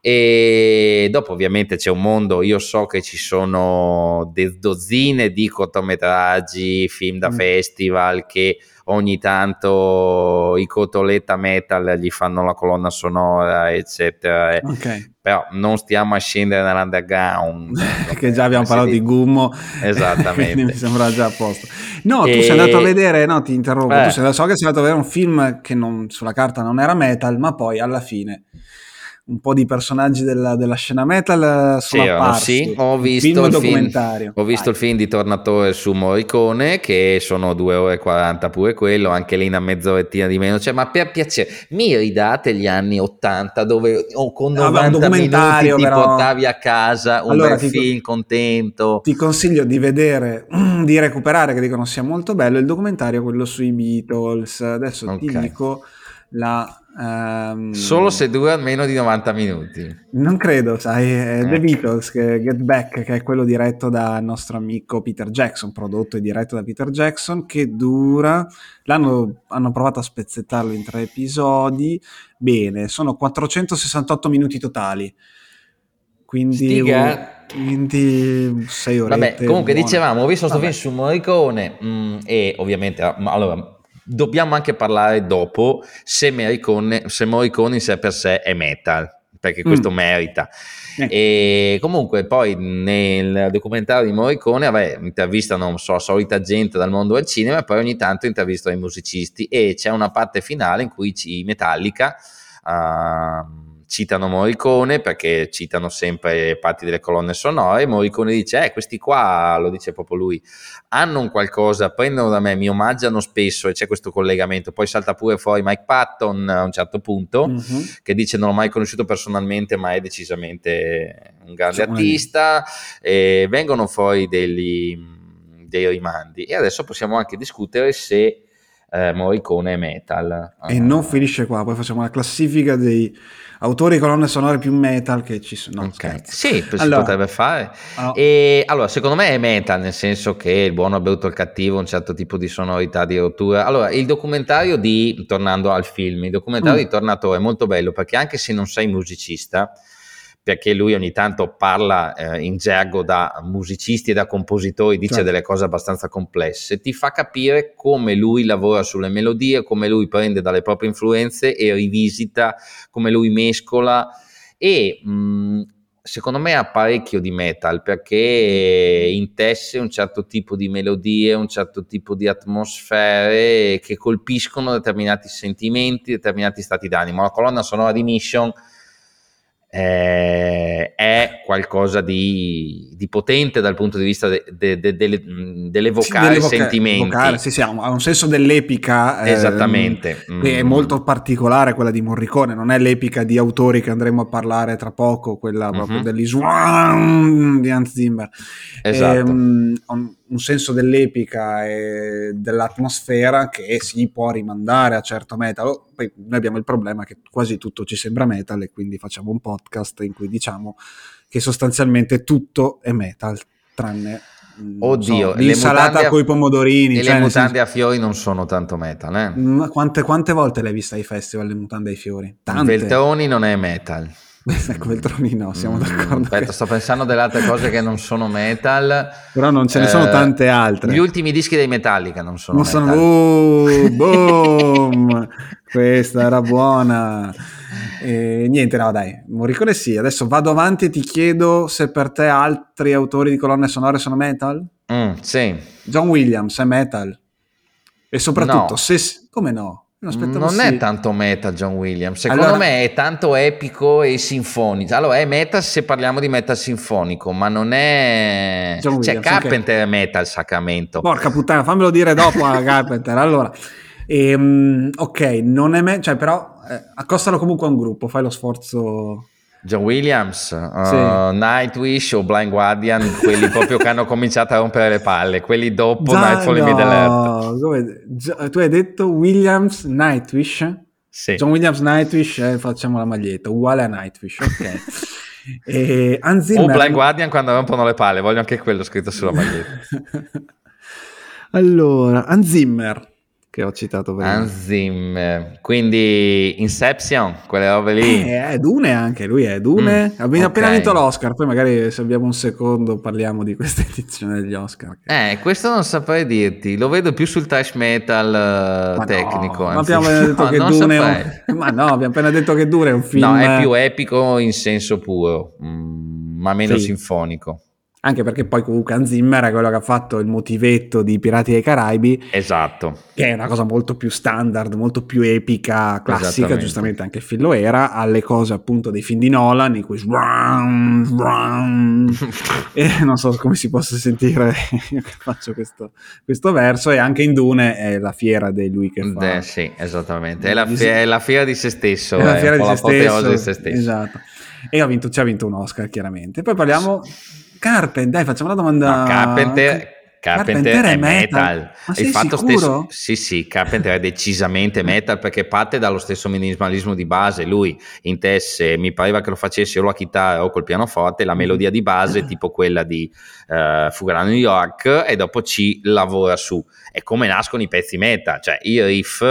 E dopo ovviamente c'è un mondo, io so che ci sono dozzine di cortometraggi, film da mm. festival che ogni tanto i cotoletta metal gli fanno la colonna sonora, eccetera. Okay. Però non stiamo a scendere nell'underground. che già abbiamo parlato di Gummo. Esattamente. mi sembra già a posto. No, e... tu sei andato a vedere, no, ti interrompo, eh. tu sei, so che sei andato a vedere un film che non, sulla carta non era metal, ma poi alla fine un po' di personaggi della, della scena metal eh, sono C'erano, apparsi. Sì, ho visto, il film, ho visto il film di Tornatore su Morricone che sono 2 ore e 40 pure quello, anche lì una mezzorettina di meno, cioè, ma per piacere, mi ridate gli anni 80 dove oh, con 90 no, minuti ti però... portavi a casa un allora, bel film co- contento. Ti consiglio di vedere, di recuperare, che dicono sia molto bello, il documentario, quello sui Beatles, adesso okay. ti dico la Um, Solo se dura meno di 90 minuti. Non credo, sai, è The. Beatles, che, Get Back, che è quello diretto dal nostro amico Peter Jackson, prodotto e diretto da Peter Jackson, che dura, l'hanno hanno provato a spezzettarlo in tre episodi, bene, sono 468 minuti totali. Quindi, quindi 6 ore. Vabbè, comunque buone. dicevamo, ho visto questo film su Morricone mm, e ovviamente, allora dobbiamo anche parlare dopo se Morricone, se Morricone in sé per sé è metal, perché questo mm. merita. Eh. E comunque poi nel documentario di Morricone vabbè, intervistano non so, solita gente dal mondo del cinema e poi ogni tanto intervistano i musicisti e c'è una parte finale in cui ci Metallica uh, citano Morricone perché citano sempre parti delle colonne sonore. Morricone dice: Eh, questi qua, lo dice proprio lui, hanno un qualcosa, prendono da me, mi omaggiano spesso e c'è questo collegamento. Poi salta pure fuori Mike Patton a un certo punto mm-hmm. che dice: Non l'ho mai conosciuto personalmente, ma è decisamente un grande sì, artista. E vengono fuori degli, dei rimandi. E adesso possiamo anche discutere se. Eh, Morricone è metal. E uh, non finisce qua, poi facciamo la classifica dei autori colonne sonore più metal che ci sono. No, okay. Sì, si allora, potrebbe fare. Oh. E, allora, secondo me è metal, nel senso che il buono ha bevuto il cattivo, un certo tipo di sonorità, di rottura. Allora, il documentario di, tornando al film, il documentario mm. di Tornatore è molto bello perché anche se non sei musicista, perché lui ogni tanto parla eh, in gergo da musicisti e da compositori, dice certo. delle cose abbastanza complesse, ti fa capire come lui lavora sulle melodie, come lui prende dalle proprie influenze e rivisita, come lui mescola e mh, secondo me ha parecchio di metal perché intesse un certo tipo di melodie, un certo tipo di atmosfere che colpiscono determinati sentimenti, determinati stati d'animo. La colonna sonora di Mission eh, è qualcosa di, di, potente dal punto di vista de, de, de, dell'evocare sì, sentimenti. Evocare, sì, sì, ha un, senso dell'epica. Eh, Esattamente. Eh, mm. È molto particolare quella di Morricone, non è l'epica di autori che andremo a parlare tra poco, quella mm-hmm. proprio degli Swan di Hans Zimmer. Esatto. E, um, un senso dell'epica e dell'atmosfera che si può rimandare a certo metal. Poi noi abbiamo il problema che quasi tutto ci sembra metal e quindi facciamo un podcast in cui diciamo che sostanzialmente tutto è metal, tranne mm, Oddio, so, l'insalata con i pomodorini. E cioè, le mutande senso... a fiori non sono tanto metal, eh? Mm, quante, quante, volte l'hai vista ai festival le mutande ai fiori? Tante. Veltroni non è metal. ecco, Veltroni no, siamo mm, d'accordo. Aspetta, che... sto pensando delle altre cose che non sono metal. Però non ce ne sono eh, tante altre. Gli ultimi dischi dei Metallica non sono non metal. Sono... Uh, boom! Questa era buona. E, niente, no dai, Morricone sì. Adesso vado avanti e ti chiedo se per te altri autori di colonne sonore sono metal? Mm, sì. John Williams è metal. E soprattutto, no. se... Come no? Non sì. è tanto metal John Williams, secondo allora... me è tanto epico e sinfonico. Allora è metal se parliamo di metal sinfonico, ma non è... John cioè Williams, Carpenter okay. è metal sacramento. Porca puttana, fammelo dire dopo a Carpenter. Allora, ehm, ok, non è metal, cioè però eh, accostalo comunque a un gruppo, fai lo sforzo John Williams, uh, sì. Nightwish o Blind Guardian, quelli proprio che hanno cominciato a rompere le palle, quelli dopo Già, Nightfall no. in Middle Earth. Come, tu hai detto Williams, Nightwish? Sì. John Williams, Nightwish, eh, facciamo la maglietta, uguale a Nightwish, ok. e, o Blind Guardian quando rompono le palle, voglio anche quello scritto sulla maglietta. allora, Anzimmer che ho citato prima. Hans Zimmer, quindi Inception, quelle robe lì. Eh, è Dune anche, lui è Dune. Mm, Abbiamo okay. appena vinto l'Oscar, poi magari se abbiamo un secondo parliamo di questa edizione degli Oscar. Eh, questo non saprei dirti, lo vedo più sul trash metal ma tecnico. No, ma abbiamo appena detto no, che Dune è un... Ma no, abbiamo appena detto che Dune è un film... No, è più epico in senso puro, mm, ma meno sì. sinfonico anche perché poi comunque Hans Zimmer è quello che ha fatto il motivetto di Pirati dei Caraibi esatto. che è una cosa molto più standard molto più epica classica giustamente anche il film lo era alle cose appunto dei film di Nolan in cui sbram, sbram, e non so come si possa sentire io che faccio questo, questo, verso e anche in Dune è la fiera di lui che fa eh, sì esattamente. È la, fie- è la, fiera di se stesso è la fiera di se stesso, di se stesso. esatto. E ha vinto, ci ha vinto un Oscar chiaramente. Poi parliamo Carpenter, dai, facciamo una domanda. No, Carpenter, Carpenter, Carpenter, è metal. metal. Ma sei Il fatto stesso, sì, sì, Carpenter è decisamente metal perché parte dallo stesso minimalismo di base. Lui intesse, mi pareva che lo facesse o la chitarra o col pianoforte, la melodia di base, tipo quella di uh, Fuga a New York, e dopo ci lavora su. È come nascono i pezzi metal, cioè i riff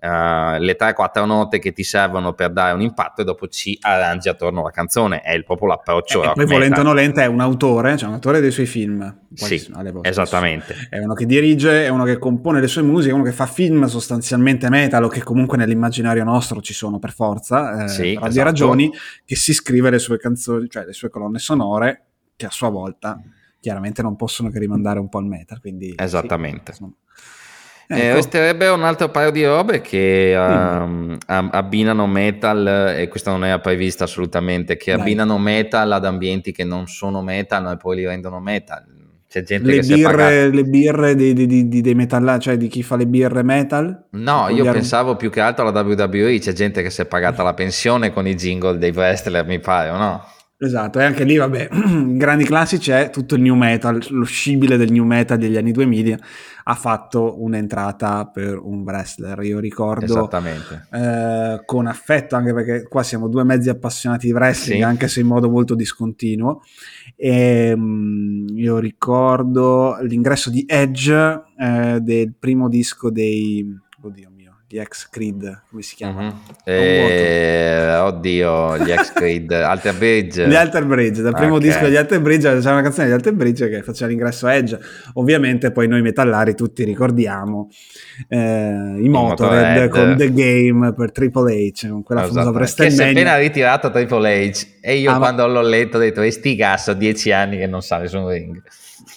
uh, le 3-4 note che ti servono per dare un impatto e dopo ci arrangi attorno alla canzone. È il, proprio l'approccio. E, poi volente o nolente è un autore, cioè un autore dei suoi film. Sì, esattamente. È uno che dirige, è uno che compone le sue musiche, è uno che fa film sostanzialmente metal o che comunque nell'immaginario nostro ci sono per forza, eh, sì, per esatto. ragioni, che si scrive le sue canzoni, cioè le sue colonne sonore, che a sua volta chiaramente non possono che rimandare un po' al metal. Quindi, Esattamente. Sì, Ecco. Eh, resterebbe un altro paio di robe che um, abbinano metal, e questa non era prevista assolutamente, che Dai. abbinano metal ad ambienti che non sono metal e poi li rendono metal. C'è gente le che birre, le birre dei, dei, dei, dei metal, cioè di chi fa le birre metal? No, io pensavo più che altro alla WWE, c'è gente che si è pagata la pensione con i jingle dei wrestler, mi pare, o no? Esatto, e anche lì, vabbè, grandi classici è tutto il new metal, lo scibile del new metal degli anni 2000 ha fatto un'entrata per un wrestler. Io ricordo eh, con affetto, anche perché qua siamo due mezzi appassionati di wrestling, sì. anche se in modo molto discontinuo. E, um, io ricordo l'ingresso di Edge eh, del primo disco dei... Oddio, gli ex Creed, come si chiama? Mm-hmm. Eh, oddio, gli ex Creed, Alter Bridge. Gli Alter Bridge, dal primo okay. disco degli Alter Bridge c'era una canzone di Alter Bridge che faceva l'ingresso a Edge. Ovviamente poi noi metallari tutti ricordiamo eh, i Motorhead con The Game per Triple H, con quella esatto. famosa WrestleMania. Che si è appena ritirato Triple H e io ah, quando ma... l'ho letto ho detto, e sti cazzo, dieci anni che non sale su un ring.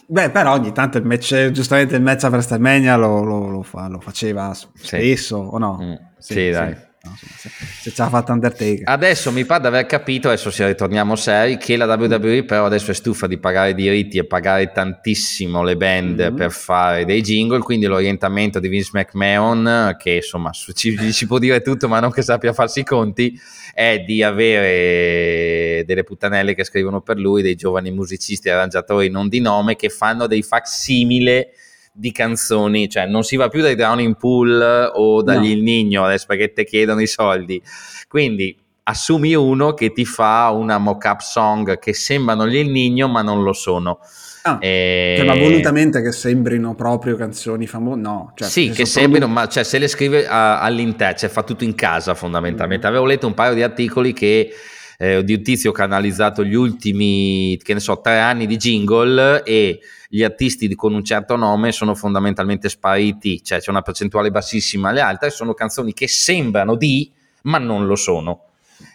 Beh, però ogni tanto il match, giustamente il match a WrestleMania lo, lo, lo, fa, lo faceva spesso, o no? Mm, sì, sì, dai. No, se, se ce l'ha fatta Undertaker. Adesso mi pare di aver capito, adesso se ritorniamo seri, che la WWE però adesso è stufa di pagare diritti e pagare tantissimo le band mm-hmm. per fare dei jingle, quindi l'orientamento di Vince McMahon, che insomma ci, ci può dire tutto ma non che sappia farsi i conti, è di avere delle puttanelle che scrivono per lui, dei giovani musicisti e arrangiatori non di nome che fanno dei facsimile di canzoni, cioè non si va più dai Drowning Pool o dagli no. Il Nigno adesso perché te chiedono i soldi. Quindi assumi uno che ti fa una mock-up song che sembrano gli Il Nigno ma non lo sono. Ah, e... cioè, ma volutamente che sembrino proprio canzoni famose? No. Cioè, sì, che sembrino, ma cioè, se le scrive all'interno, cioè fa tutto in casa fondamentalmente. Mm. Avevo letto un paio di articoli che eh, di un tizio che ha analizzato gli ultimi, che ne so, tre anni di jingle e gli artisti con un certo nome sono fondamentalmente spariti, cioè c'è una percentuale bassissima, le altre sono canzoni che sembrano di, ma non lo sono.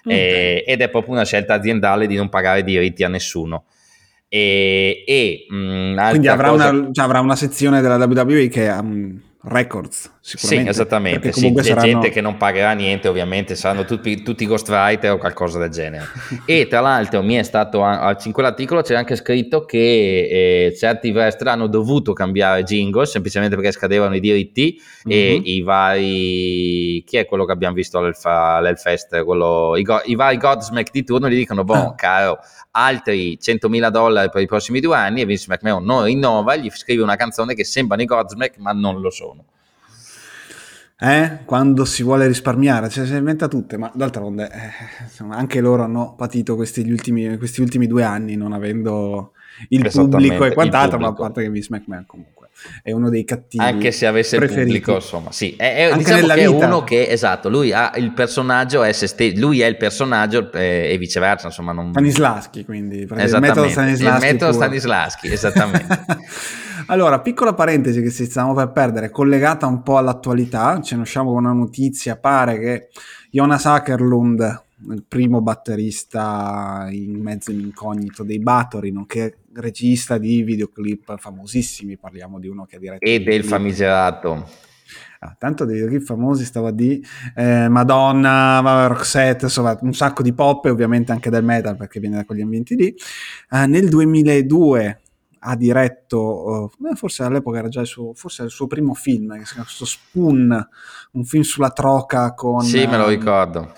Okay. Eh, ed è proprio una scelta aziendale di non pagare diritti a nessuno. E, e mh, quindi avrà, cosa... una, cioè, avrà, una, sezione della WWE che um, Records, sicuramente. Sì, esattamente. Sì, c'è saranno... gente che non pagherà niente, ovviamente, saranno tutti, tutti ghostwriter o qualcosa del genere. e tra l'altro mi è stato, in quell'articolo c'è anche scritto che eh, certi wrestler hanno dovuto cambiare jingle semplicemente perché scadevano i diritti mm-hmm. e mhm. i vari... chi è quello che abbiamo visto all'Elfest? Quello, i, go, I vari Godsmack di turno gli dicono, boh, caro, altri 100.000 dollari per i prossimi due anni e Vince McMahon non rinnova, gli scrive una canzone che sembrano i Godsmack ma non lo sono. Eh? Quando si vuole risparmiare, cioè, si inventa tutte, ma d'altronde eh, insomma, anche loro hanno patito questi ultimi, questi ultimi due anni non avendo il pubblico e quant'altro, ma a parte che Vince McMahon comunque è uno dei cattivi. Anche se avesse preferiti. il pubblico, insomma, sì, è, è, diciamo che è uno che, esatto, lui ha il personaggio, è se stesso, lui è il personaggio eh, e viceversa, insomma. Non... Stanislaschi, quindi, il metodo Stanislaschi. Il metodo Stanislaschi, esattamente. Allora, piccola parentesi che stiamo per perdere, collegata un po' all'attualità, ce ne usciamo con una notizia, pare che Jonas Ackerlund, il primo batterista in mezzo in incognito dei Bathory, nonché regista di videoclip famosissimi, parliamo di uno che ha diretto... E del famigerato. Ah, tanto dei videoclip famosi stava di eh, Madonna, Roxette, insomma un sacco di pop e ovviamente anche del metal perché viene da quegli ambienti lì. Eh, nel 2002 ha diretto, uh, forse all'epoca era già il suo, forse il suo primo film, che si chiama Spoon, un film sulla troca con... Sì, me lo ehm, ricordo.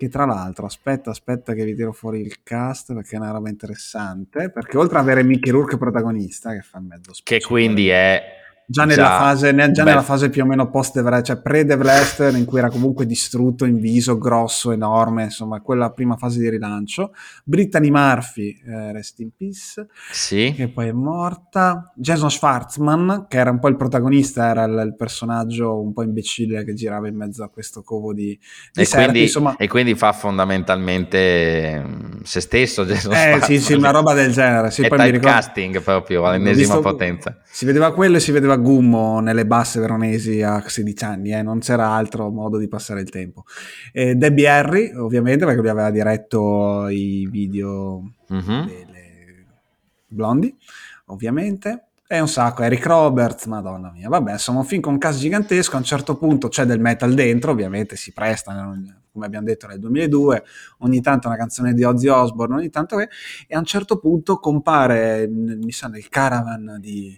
Che tra l'altro, aspetta, aspetta che vi tiro fuori il cast perché è una roba interessante, perché oltre ad avere Mickey Rourke protagonista, che fa mezzo spazio, Che quindi è già nella, già, fase, già nella fase più o meno post Everest, cioè pre Devlester in cui era comunque distrutto in viso, grosso, enorme, insomma quella prima fase di rilancio. Brittany Murphy, eh, rest in peace, sì. che poi è morta. Jason Schwartzman, che era un po' il protagonista, era il, il personaggio un po' imbecille che girava in mezzo a questo covo di, di e, serpi, quindi, insomma. e quindi fa fondamentalmente mm, se stesso Jason eh, Schwartzman. Sì, sì, una roba del genere. Sì, è poi casting proprio all'ennesima potenza. Si vedeva quello e si vedeva Gummo nelle basse veronesi a 16 anni, eh? non c'era altro modo di passare il tempo. E Debbie Harry, ovviamente, perché lui aveva diretto i video mm-hmm. delle Blondi, ovviamente. E un sacco, Eric Roberts, madonna mia. Vabbè, insomma, un film con un caso gigantesco. A un certo punto c'è del metal dentro, ovviamente si presta, come abbiamo detto nel 2002. Ogni tanto una canzone di Ozzy Osbourne, ogni tanto. E a un certo punto compare, mi sa, nel caravan di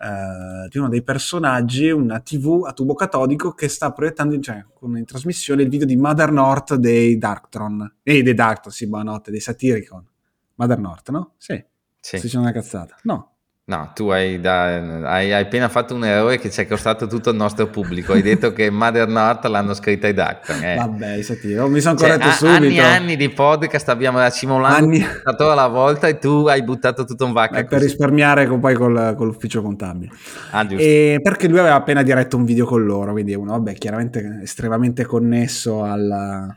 eh, di uno dei personaggi una TV a tubo catodico che sta proiettando in, cioè, con in trasmissione il video di Mother North dei Darktron. Eh, dei Darktron, sì, buonanotte, dei Satyricon. Mother North, no? Sì. Sì. Se c'è una cazzata. No. No, tu hai, da, hai, appena fatto un errore che ci è costato tutto il nostro pubblico. Hai detto che Mother North l'hanno scritta i Duck. Eh. Vabbè, senti, oh, mi sono cioè, corretto subito. Anni e anni di podcast abbiamo simulato anni... alla volta e tu hai buttato tutto un vacca. per risparmiare con, poi col, con l'ufficio contabile. Ah, e perché lui aveva appena diretto un video con loro, quindi uno, vabbè, chiaramente estremamente connesso alla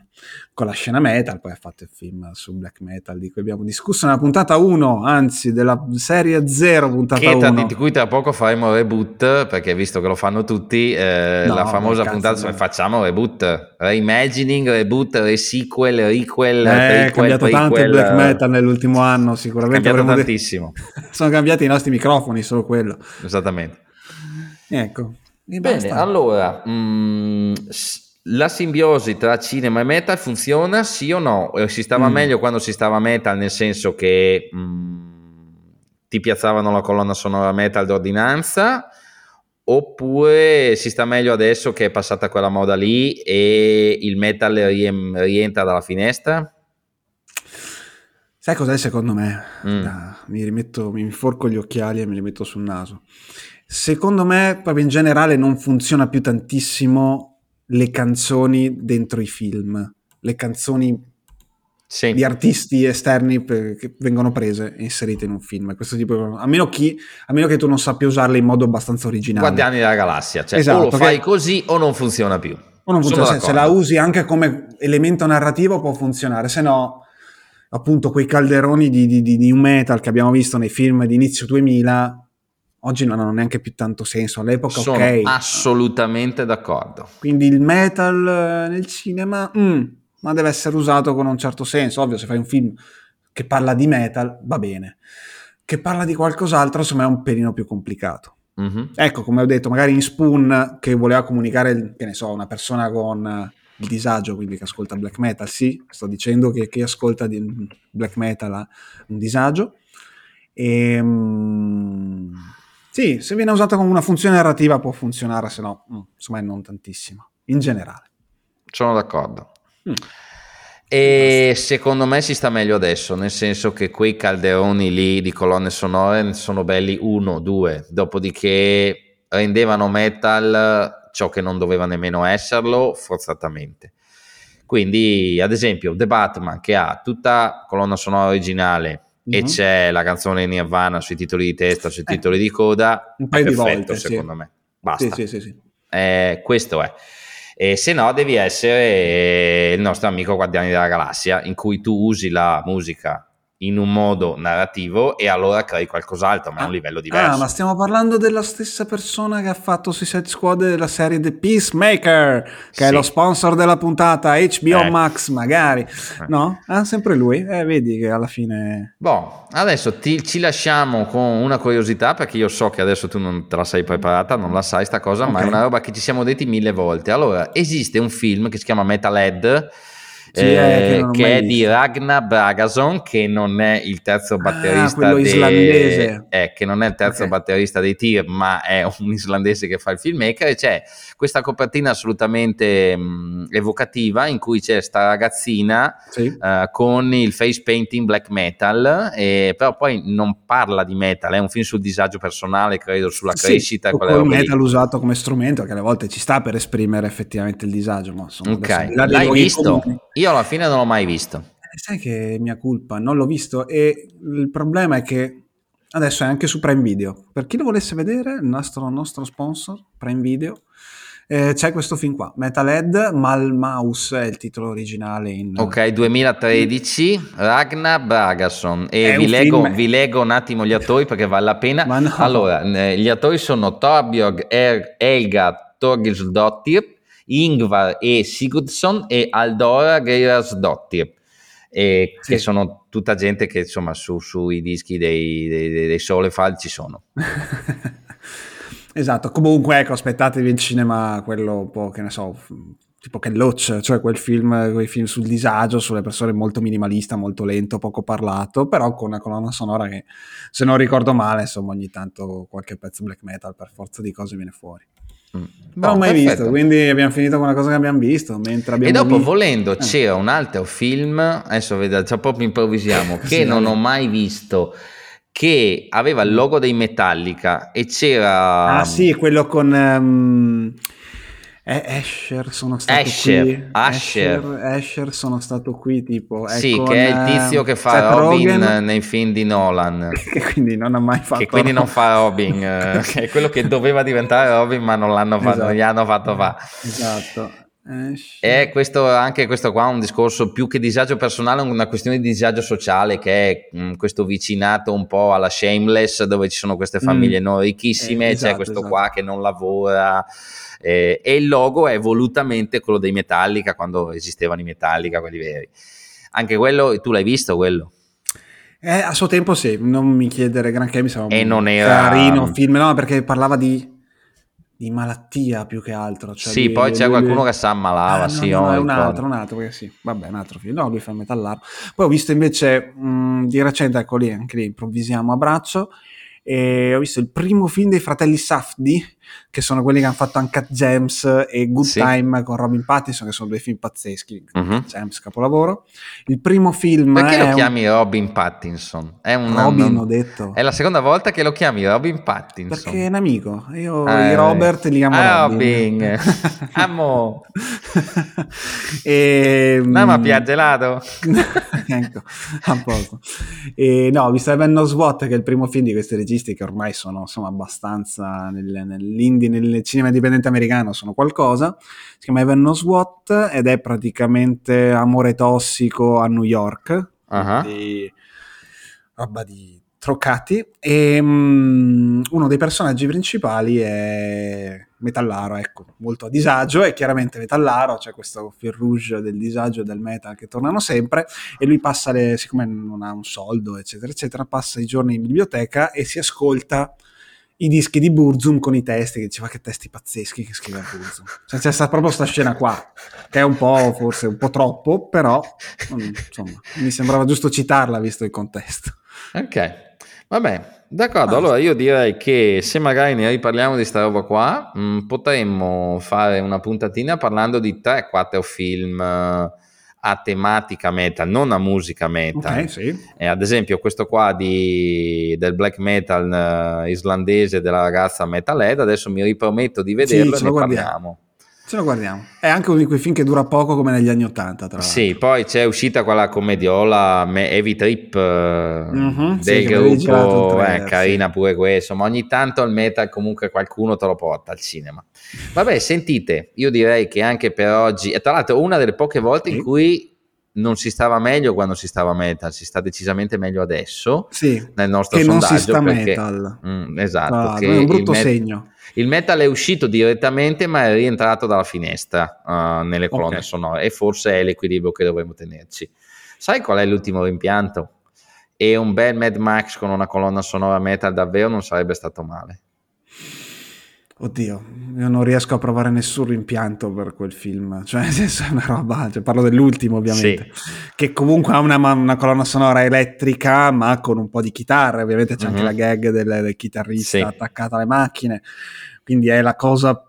con la scena metal, poi ha fatto il film su black metal di cui abbiamo discusso nella puntata 1, anzi della serie 0 puntata 1. Di cui tra poco faremo reboot, perché visto che lo fanno tutti, eh, no, la famosa puntata cioè, facciamo reboot, reimagining, reboot, resequel, requel, eh, è cambiato prequel, tanto il black metal nell'ultimo anno, sicuramente. È cambiato tantissimo. De- Sono cambiati i nostri microfoni, solo quello. Esattamente. Ecco. Bene, allora, mh, mm, la simbiosi tra cinema e metal funziona sì o no? Si stava mm. meglio quando si stava metal, nel senso che mh, mm, ti piazzavano la colonna sonora metal d'ordinanza, oppure si sta meglio adesso che è passata quella moda lì e il metal rientra dalla finestra? Sai cos'è secondo me? Mm. Da, mi rimetto, mi inforco gli occhiali e me li metto sul naso. Secondo me, proprio in generale, non funziona più tantissimo le canzoni dentro i film, le canzoni sì. di artisti esterni per, che vengono prese e inserite in un film. Questo tipo, a, meno chi, a meno che tu non sappia usarle in modo abbastanzo originale. Guardiani della Galassia, cioè esatto, o lo fai così o non funziona più. O non funziona, se, se la usi anche come elemento narrativo può funzionare, se no appunto quei calderoni di, di, di new metal che abbiamo visto nei film di inizio 2000 oggi non hanno neanche più tanto senso. All'epoca, Sono ok. assolutamente d'accordo. Quindi il metal eh, nel cinema, mm, ma deve essere usato con un certo senso. Ovvio, se fai un film che parla di metal, va bene. che parla di qualcos'altro, insomma è un pelino più complicato. Mm-hmm. Ecco, come ho detto, magari in Spoon che voleva comunicare, che ne so, una persona con il disagio, quindi che ascolta black metal, sì, sto dicendo che chi ascolta black metal ha un disagio. E, ehm, sì, se viene usata come una funzione narrativa può funzionare, se no, mm, insomma, non tantissimo, in generale. Sono d'accordo. Mm. E secondo me si sta meglio adesso, nel senso che quei calderoni lì di colonne sonore sono belli uno, due, dopodiché rendevano metal ciò che non doveva nemmeno esserlo forzatamente. Quindi, ad esempio, The Batman che ha tutta colonna sonora originale mm-hmm. e mhm. c'è la canzone Nirvana sui titoli di testa, sui eh, titoli di coda, un paio perfetto, di volte, secondo sì. me. Basta. Sì, sì, eh, questo è. E se no devi essere il nostro amico Guardiani della Galassia, in cui tu usi la musica in un modo narrativo e allora crei qualcos'altro, ma a un livello diverso. Ah, ma stiamo parlando della stessa persona che ha fatto Suicide Squad della serie The Peacemaker, che sì. è lo sponsor della puntata HBO eh. Max, magari. Eh. No? Ah, sempre lui. Eh, vedi che alla fine... Boh, adesso ti, ci lasciamo con una curiosità, perché io so che adesso tu non te la sei preparata, non la sai sta cosa, okay. ma è una roba che ci siamo detti mille volte. Allora, esiste un film che si chiama Metalhead, sì, eh, che, che è di Ragnar Bragason, che non è il terzo ah, batterista ah, islandese. Eh, che non è il terzo okay. batterista dei Tir, ma è un islandese che fa il filmmaker. E c'è questa copertina assolutamente mh, evocativa in cui c'è sta ragazzina sì. uh, con il face painting black metal, e, però poi non parla di metal, è un film sul disagio personale, credo, sulla sì, crescita. Il metal lì. usato come strumento, che alle volte ci sta per esprimere effettivamente il disagio. Ma insomma, ok, l'hai visto? Comuni. Io alla fine non l'ho mai visto. Eh, sai che è mia colpa, non l'ho visto e il problema è che adesso è anche su Prime Video. Per chi lo volesse vedere, il nostro, nostro sponsor, Prime Video, eh, c'è questo film qua, Metalhead, Malmouse è il titolo originale. In... Ok, 2013, Ragnar Bragason. E vi leggo, vi leggo, un attimo gli attori perché vale la pena. No. Allora, eh, gli attori sono Torbjörg er- Elga Torgisdottir, Ingvar e Sigurdsson e Aldora Geirarsdottir, e sì. che sono tutta gente che insomma su, sui dischi dei, dei, dei Solefal ci sono. esatto, comunque ecco, aspettatevi il cinema, quello un po' che ne so, tipo che Loach, cioè quel film, quei film sul disagio, sulle persone molto minimalista, molto lento, poco parlato, però con una colonna sonora che, se non ricordo male, insomma, ogni tanto qualche pezzo black metal per forza di cose viene fuori. Mm. Non ho mai perfetto. visto, quindi abbiamo finito con una cosa che abbiamo visto. Abbiamo e dopo, visto... volendo, eh. c'era un altro film, adesso vediamo, cioè proprio improvvisiamo, che sì, non ho mai visto, che aveva il logo dei Metallica e c'era... Ah sì, quello con... Um eh, Asher sono stato Asher, qui. Asher. Asher, Asher sono stato qui tipo sì che è il tizio che fa Robin Rogen. nei film di Nolan che quindi non ha mai fatto che quindi non fa Robin eh, è quello che doveva diventare Robin ma non l'hanno fatto esatto. non gli hanno fatto fa esatto è questo, anche questo qua un discorso più che disagio personale, una questione di disagio sociale che è mh, mm, questo vicinato un po' alla shameless dove ci sono queste famiglie mm. non ricchissime, eh, esatto, c'è questo esatto. qua che non lavora eh, e il logo è volutamente quello dei Metallica quando esistevano i Metallica, quelli veri. Anche quello, tu l'hai visto quello? Eh, a suo tempo sì, non mi chiedere granché, mi sembrava e non era... carino film, no, perché parlava di di malattia più che altro. Cioè sì, di, poi c'è qualcuno lui... che si ammalava, ah, sì. No, no, un altro, un altro, perché sì, vabbè, un altro film. No, lui fa il metallaro. Poi ho visto invece mh, di recente, ecco lì, anche lì improvvisiamo a braccio, e ho visto il primo film dei fratelli Safdi, che sono quelli che hanno fatto Uncut Gems e Good sì. Time con Robin Pattinson, che sono due film pazzeschi. Uh-huh. Gems, capolavoro. Il primo film. Perché lo chiami un... Robin Pattinson? È un Robin, non... ho detto. È la seconda volta che lo chiami Robin Pattinson. Perché è un amico. Io ah, i Robert li chiamo ah, Robin. Robin. Amo. e, no, ma gelato. ecco, a poco. E, no, ho visto Evan SWAT, che è il primo film di questi registi che ormai sono insomma abbastanza nel, nell'indie, nel cinema indipendente americano, sono qualcosa. Si chiama Evan SWAT ed è praticamente amore tossico a New York. Uh-huh. Di, roba di troccati. E um, uno dei personaggi principali è metallaro, ecco, molto a disagio e chiaramente metallaro, c'è questo fil rouge del disagio e del metal che tornano sempre e lui passa le, siccome non ha un soldo, eccetera, eccetera, passa i giorni in biblioteca e si ascolta i dischi di Burzum con i testi, che diceva che testi pazzeschi che scrive Burzum. Cioè, c'è sta, proprio questa scena qua, che è un po', forse un po' troppo, però insomma, mi sembrava giusto citarla visto il contesto. Ok, vabbè, d'accordo. Ah, allora io direi che se magari ne riparliamo di sta roba qua, mh, mm, potremmo fare una puntatina parlando di 3-4 film a tematica metal, non a musica metal. Okay, sì. eh, ad esempio, questo qua di, del black metal uh, islandese della ragazza Metalhead, adesso mi riprometto di vederlo sì, e ne parliamo. Ce lo guardiamo. È anche uno di quei film che dura poco come negli anni Ottanta, tra l'altro. Sì, poi c'è uscita quella commediola Heavy Trip uh-huh, del sì, gruppo, eh, carina pure questo, ma ogni tanto il metal comunque qualcuno te lo porta al cinema. Vabbè, sentite, io direi che anche per oggi, e tra l'altro una delle poche volte in cui non si stava meglio quando si stava metal, si sta decisamente meglio adesso sì, nel nostro che sondaggio. non si sta perché, metal. Mm, esatto. Ah, è un brutto met- segno. Il metal è uscito direttamente ma è rientrato dalla finestra uh, nelle colonne okay. sonore e forse è l'equilibrio che dovremmo tenerci. Sai qual è l'ultimo rimpianto? E un bel Mad Max con una colonna sonora metal davvero non sarebbe stato male. Oddio, io non riesco a provare nessun rimpianto per quel film, cioè nel senso è una roba, cioè, parlo dell'ultimo ovviamente, sì. che comunque ha una, una, colonna sonora elettrica ma con un po' di chitarra, ovviamente c'è mm-hmm. anche mhm. la gag del, del chitarrista sì. attaccata alle macchine, quindi è la cosa,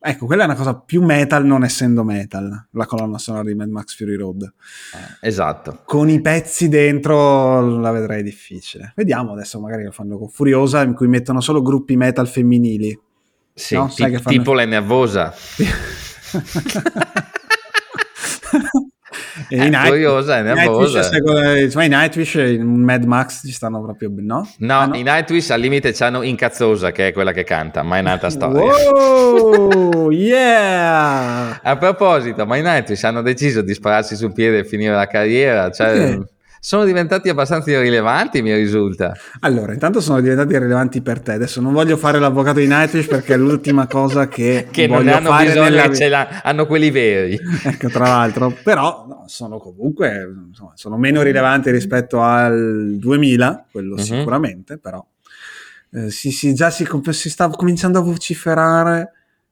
ecco quella è una cosa più metal non essendo metal, la colonna sonora di Mad Max Fury Road. Eh, esatto. Con i pezzi dentro la vedrei difficile. Vediamo adesso magari lo fanno con Furiosa in cui mettono solo gruppi metal femminili sì, no? t- tipo la nervosa. e è in curiosa, è nervosa. Nightwish, in Nightwish in Mad Max ci stanno proprio no? No, ah, no? in Nightwish al limite c'hanno Incazzosa che è quella che canta, ma è nata storia. Wow, yeah! A proposito, ma in Nightwish hanno deciso di spararsi sul piede e finire la carriera, cioè... Okay sono diventati abbastanza irrilevanti, mi risulta. Allora, intanto sono diventati irrilevanti per te. Adesso non voglio fare l'avvocato di Nightwish perché è l'ultima cosa che, che voglio non hanno fare bisogno, nella... ce hanno quelli veri. ecco, tra l'altro, però no, sono comunque insomma, sono meno rilevanti rispetto al 2000, quello uh-huh. sicuramente, però eh, si, si, già si, si sta cominciando a vociferare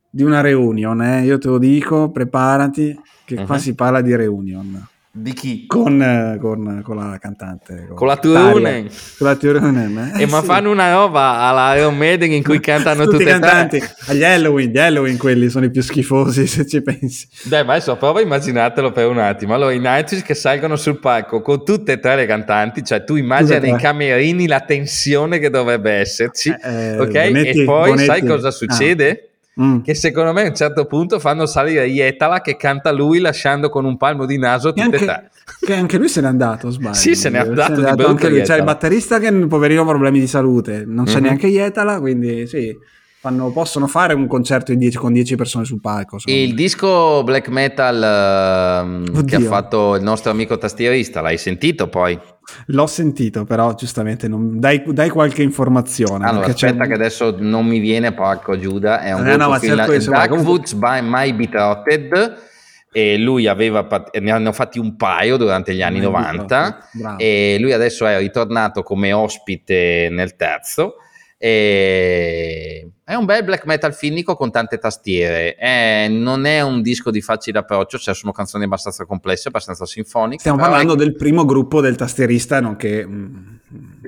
di una reunion, eh? io te lo dico, preparati che uh-huh. qua si parla di reunion. Di chi? Con, eh, con, con, la cantante. Con, con la Turunen. Con la Turunen. Eh, e ma fanno una roba alla Iron Maiden in cui cantano tutti i cantanti. Agli Halloween, gli Halloween quelli sono i più schifosi se ci pensi. Dai, ma adesso prova a immaginatelo per un attimo. Allora, i Nightwish che salgono sul palco con tutte e tre le cantanti, cioè tu immagini nei camerini la tensione che dovrebbe esserci, eh, ok? Bonetti, e poi Bonetti. sai cosa succede? Ah mm. che secondo me a un certo punto fanno salire Ietala che canta lui lasciando con un palmo di naso tutte e tre. Che anche lui se n'è andato, sbaglio. Sì, se n'è andato. Se n'è andato anche lui. C'è il batterista che poverino ha problemi di salute, non c'è mm-hmm. neanche Ietala, quindi sì. Fanno, possono fare un concerto dieci, con 10 persone sul palco. Il me. disco black metal uh, che ha fatto il nostro amico tastierista, l'hai sentito poi? L'ho sentito, però giustamente non... dai, dai, qualche informazione. Allora, aspetta, c'è... che adesso non mi viene, porco Giuda. È un eh, no, film. Dark Woods by My Betrothed. E lui aveva, ne hanno fatti un paio durante gli anni My 90. E lui adesso è ritornato come ospite nel terzo e è un bel black metal finnico con tante tastiere. È, non è un disco di facile approccio, cioè sono canzoni abbastanza complesse, abbastanza sinfoniche. Stiamo parlando è... del primo gruppo del tastierista, nonché mh,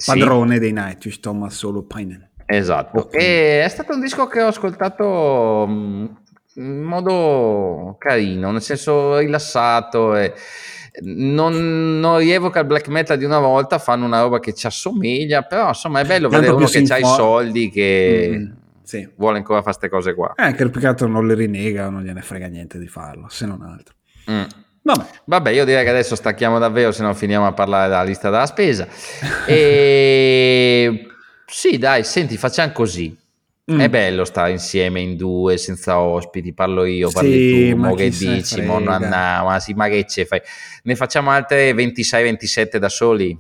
padrone sì. dei Nightwish, Thomas Solo Pinen. Esatto. Okay. E è stato un disco che ho ascoltato in modo carino, nel senso rilassato. E non, non rievoca il black metal di una volta, fanno una roba che ci assomiglia, però insomma è bello vedere uno che ha i soldi che mm, sì. vuole ancora fare queste cose qua. Eh, che il peccato non le rinega, non gliene frega niente di farlo, se non altro. Mm. Vabbè. Vabbè. io direi che adesso stacchiamo davvero, se no finiamo a parlare della lista della spesa. e sì, dai, senti, facciamo così. Mm. È bello stare insieme in due senza ospiti, parlo io, parli sì, tu, mo che dici, mo non ma sì, ma che ce fai? Ne facciamo altre 26-27 da soli?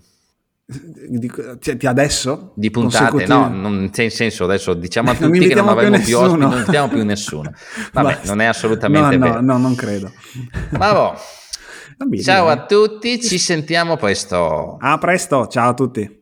Di, cioè, adesso? Di puntate, no, non c'è senso adesso diciamo a tutti che non avremo più, più ospiti, non invitiamo più nessuno. Vabbè, non è assolutamente no, no, vero. No, non credo. Ma boh. Ciao a tutti, ci sentiamo presto. A presto, ciao a tutti.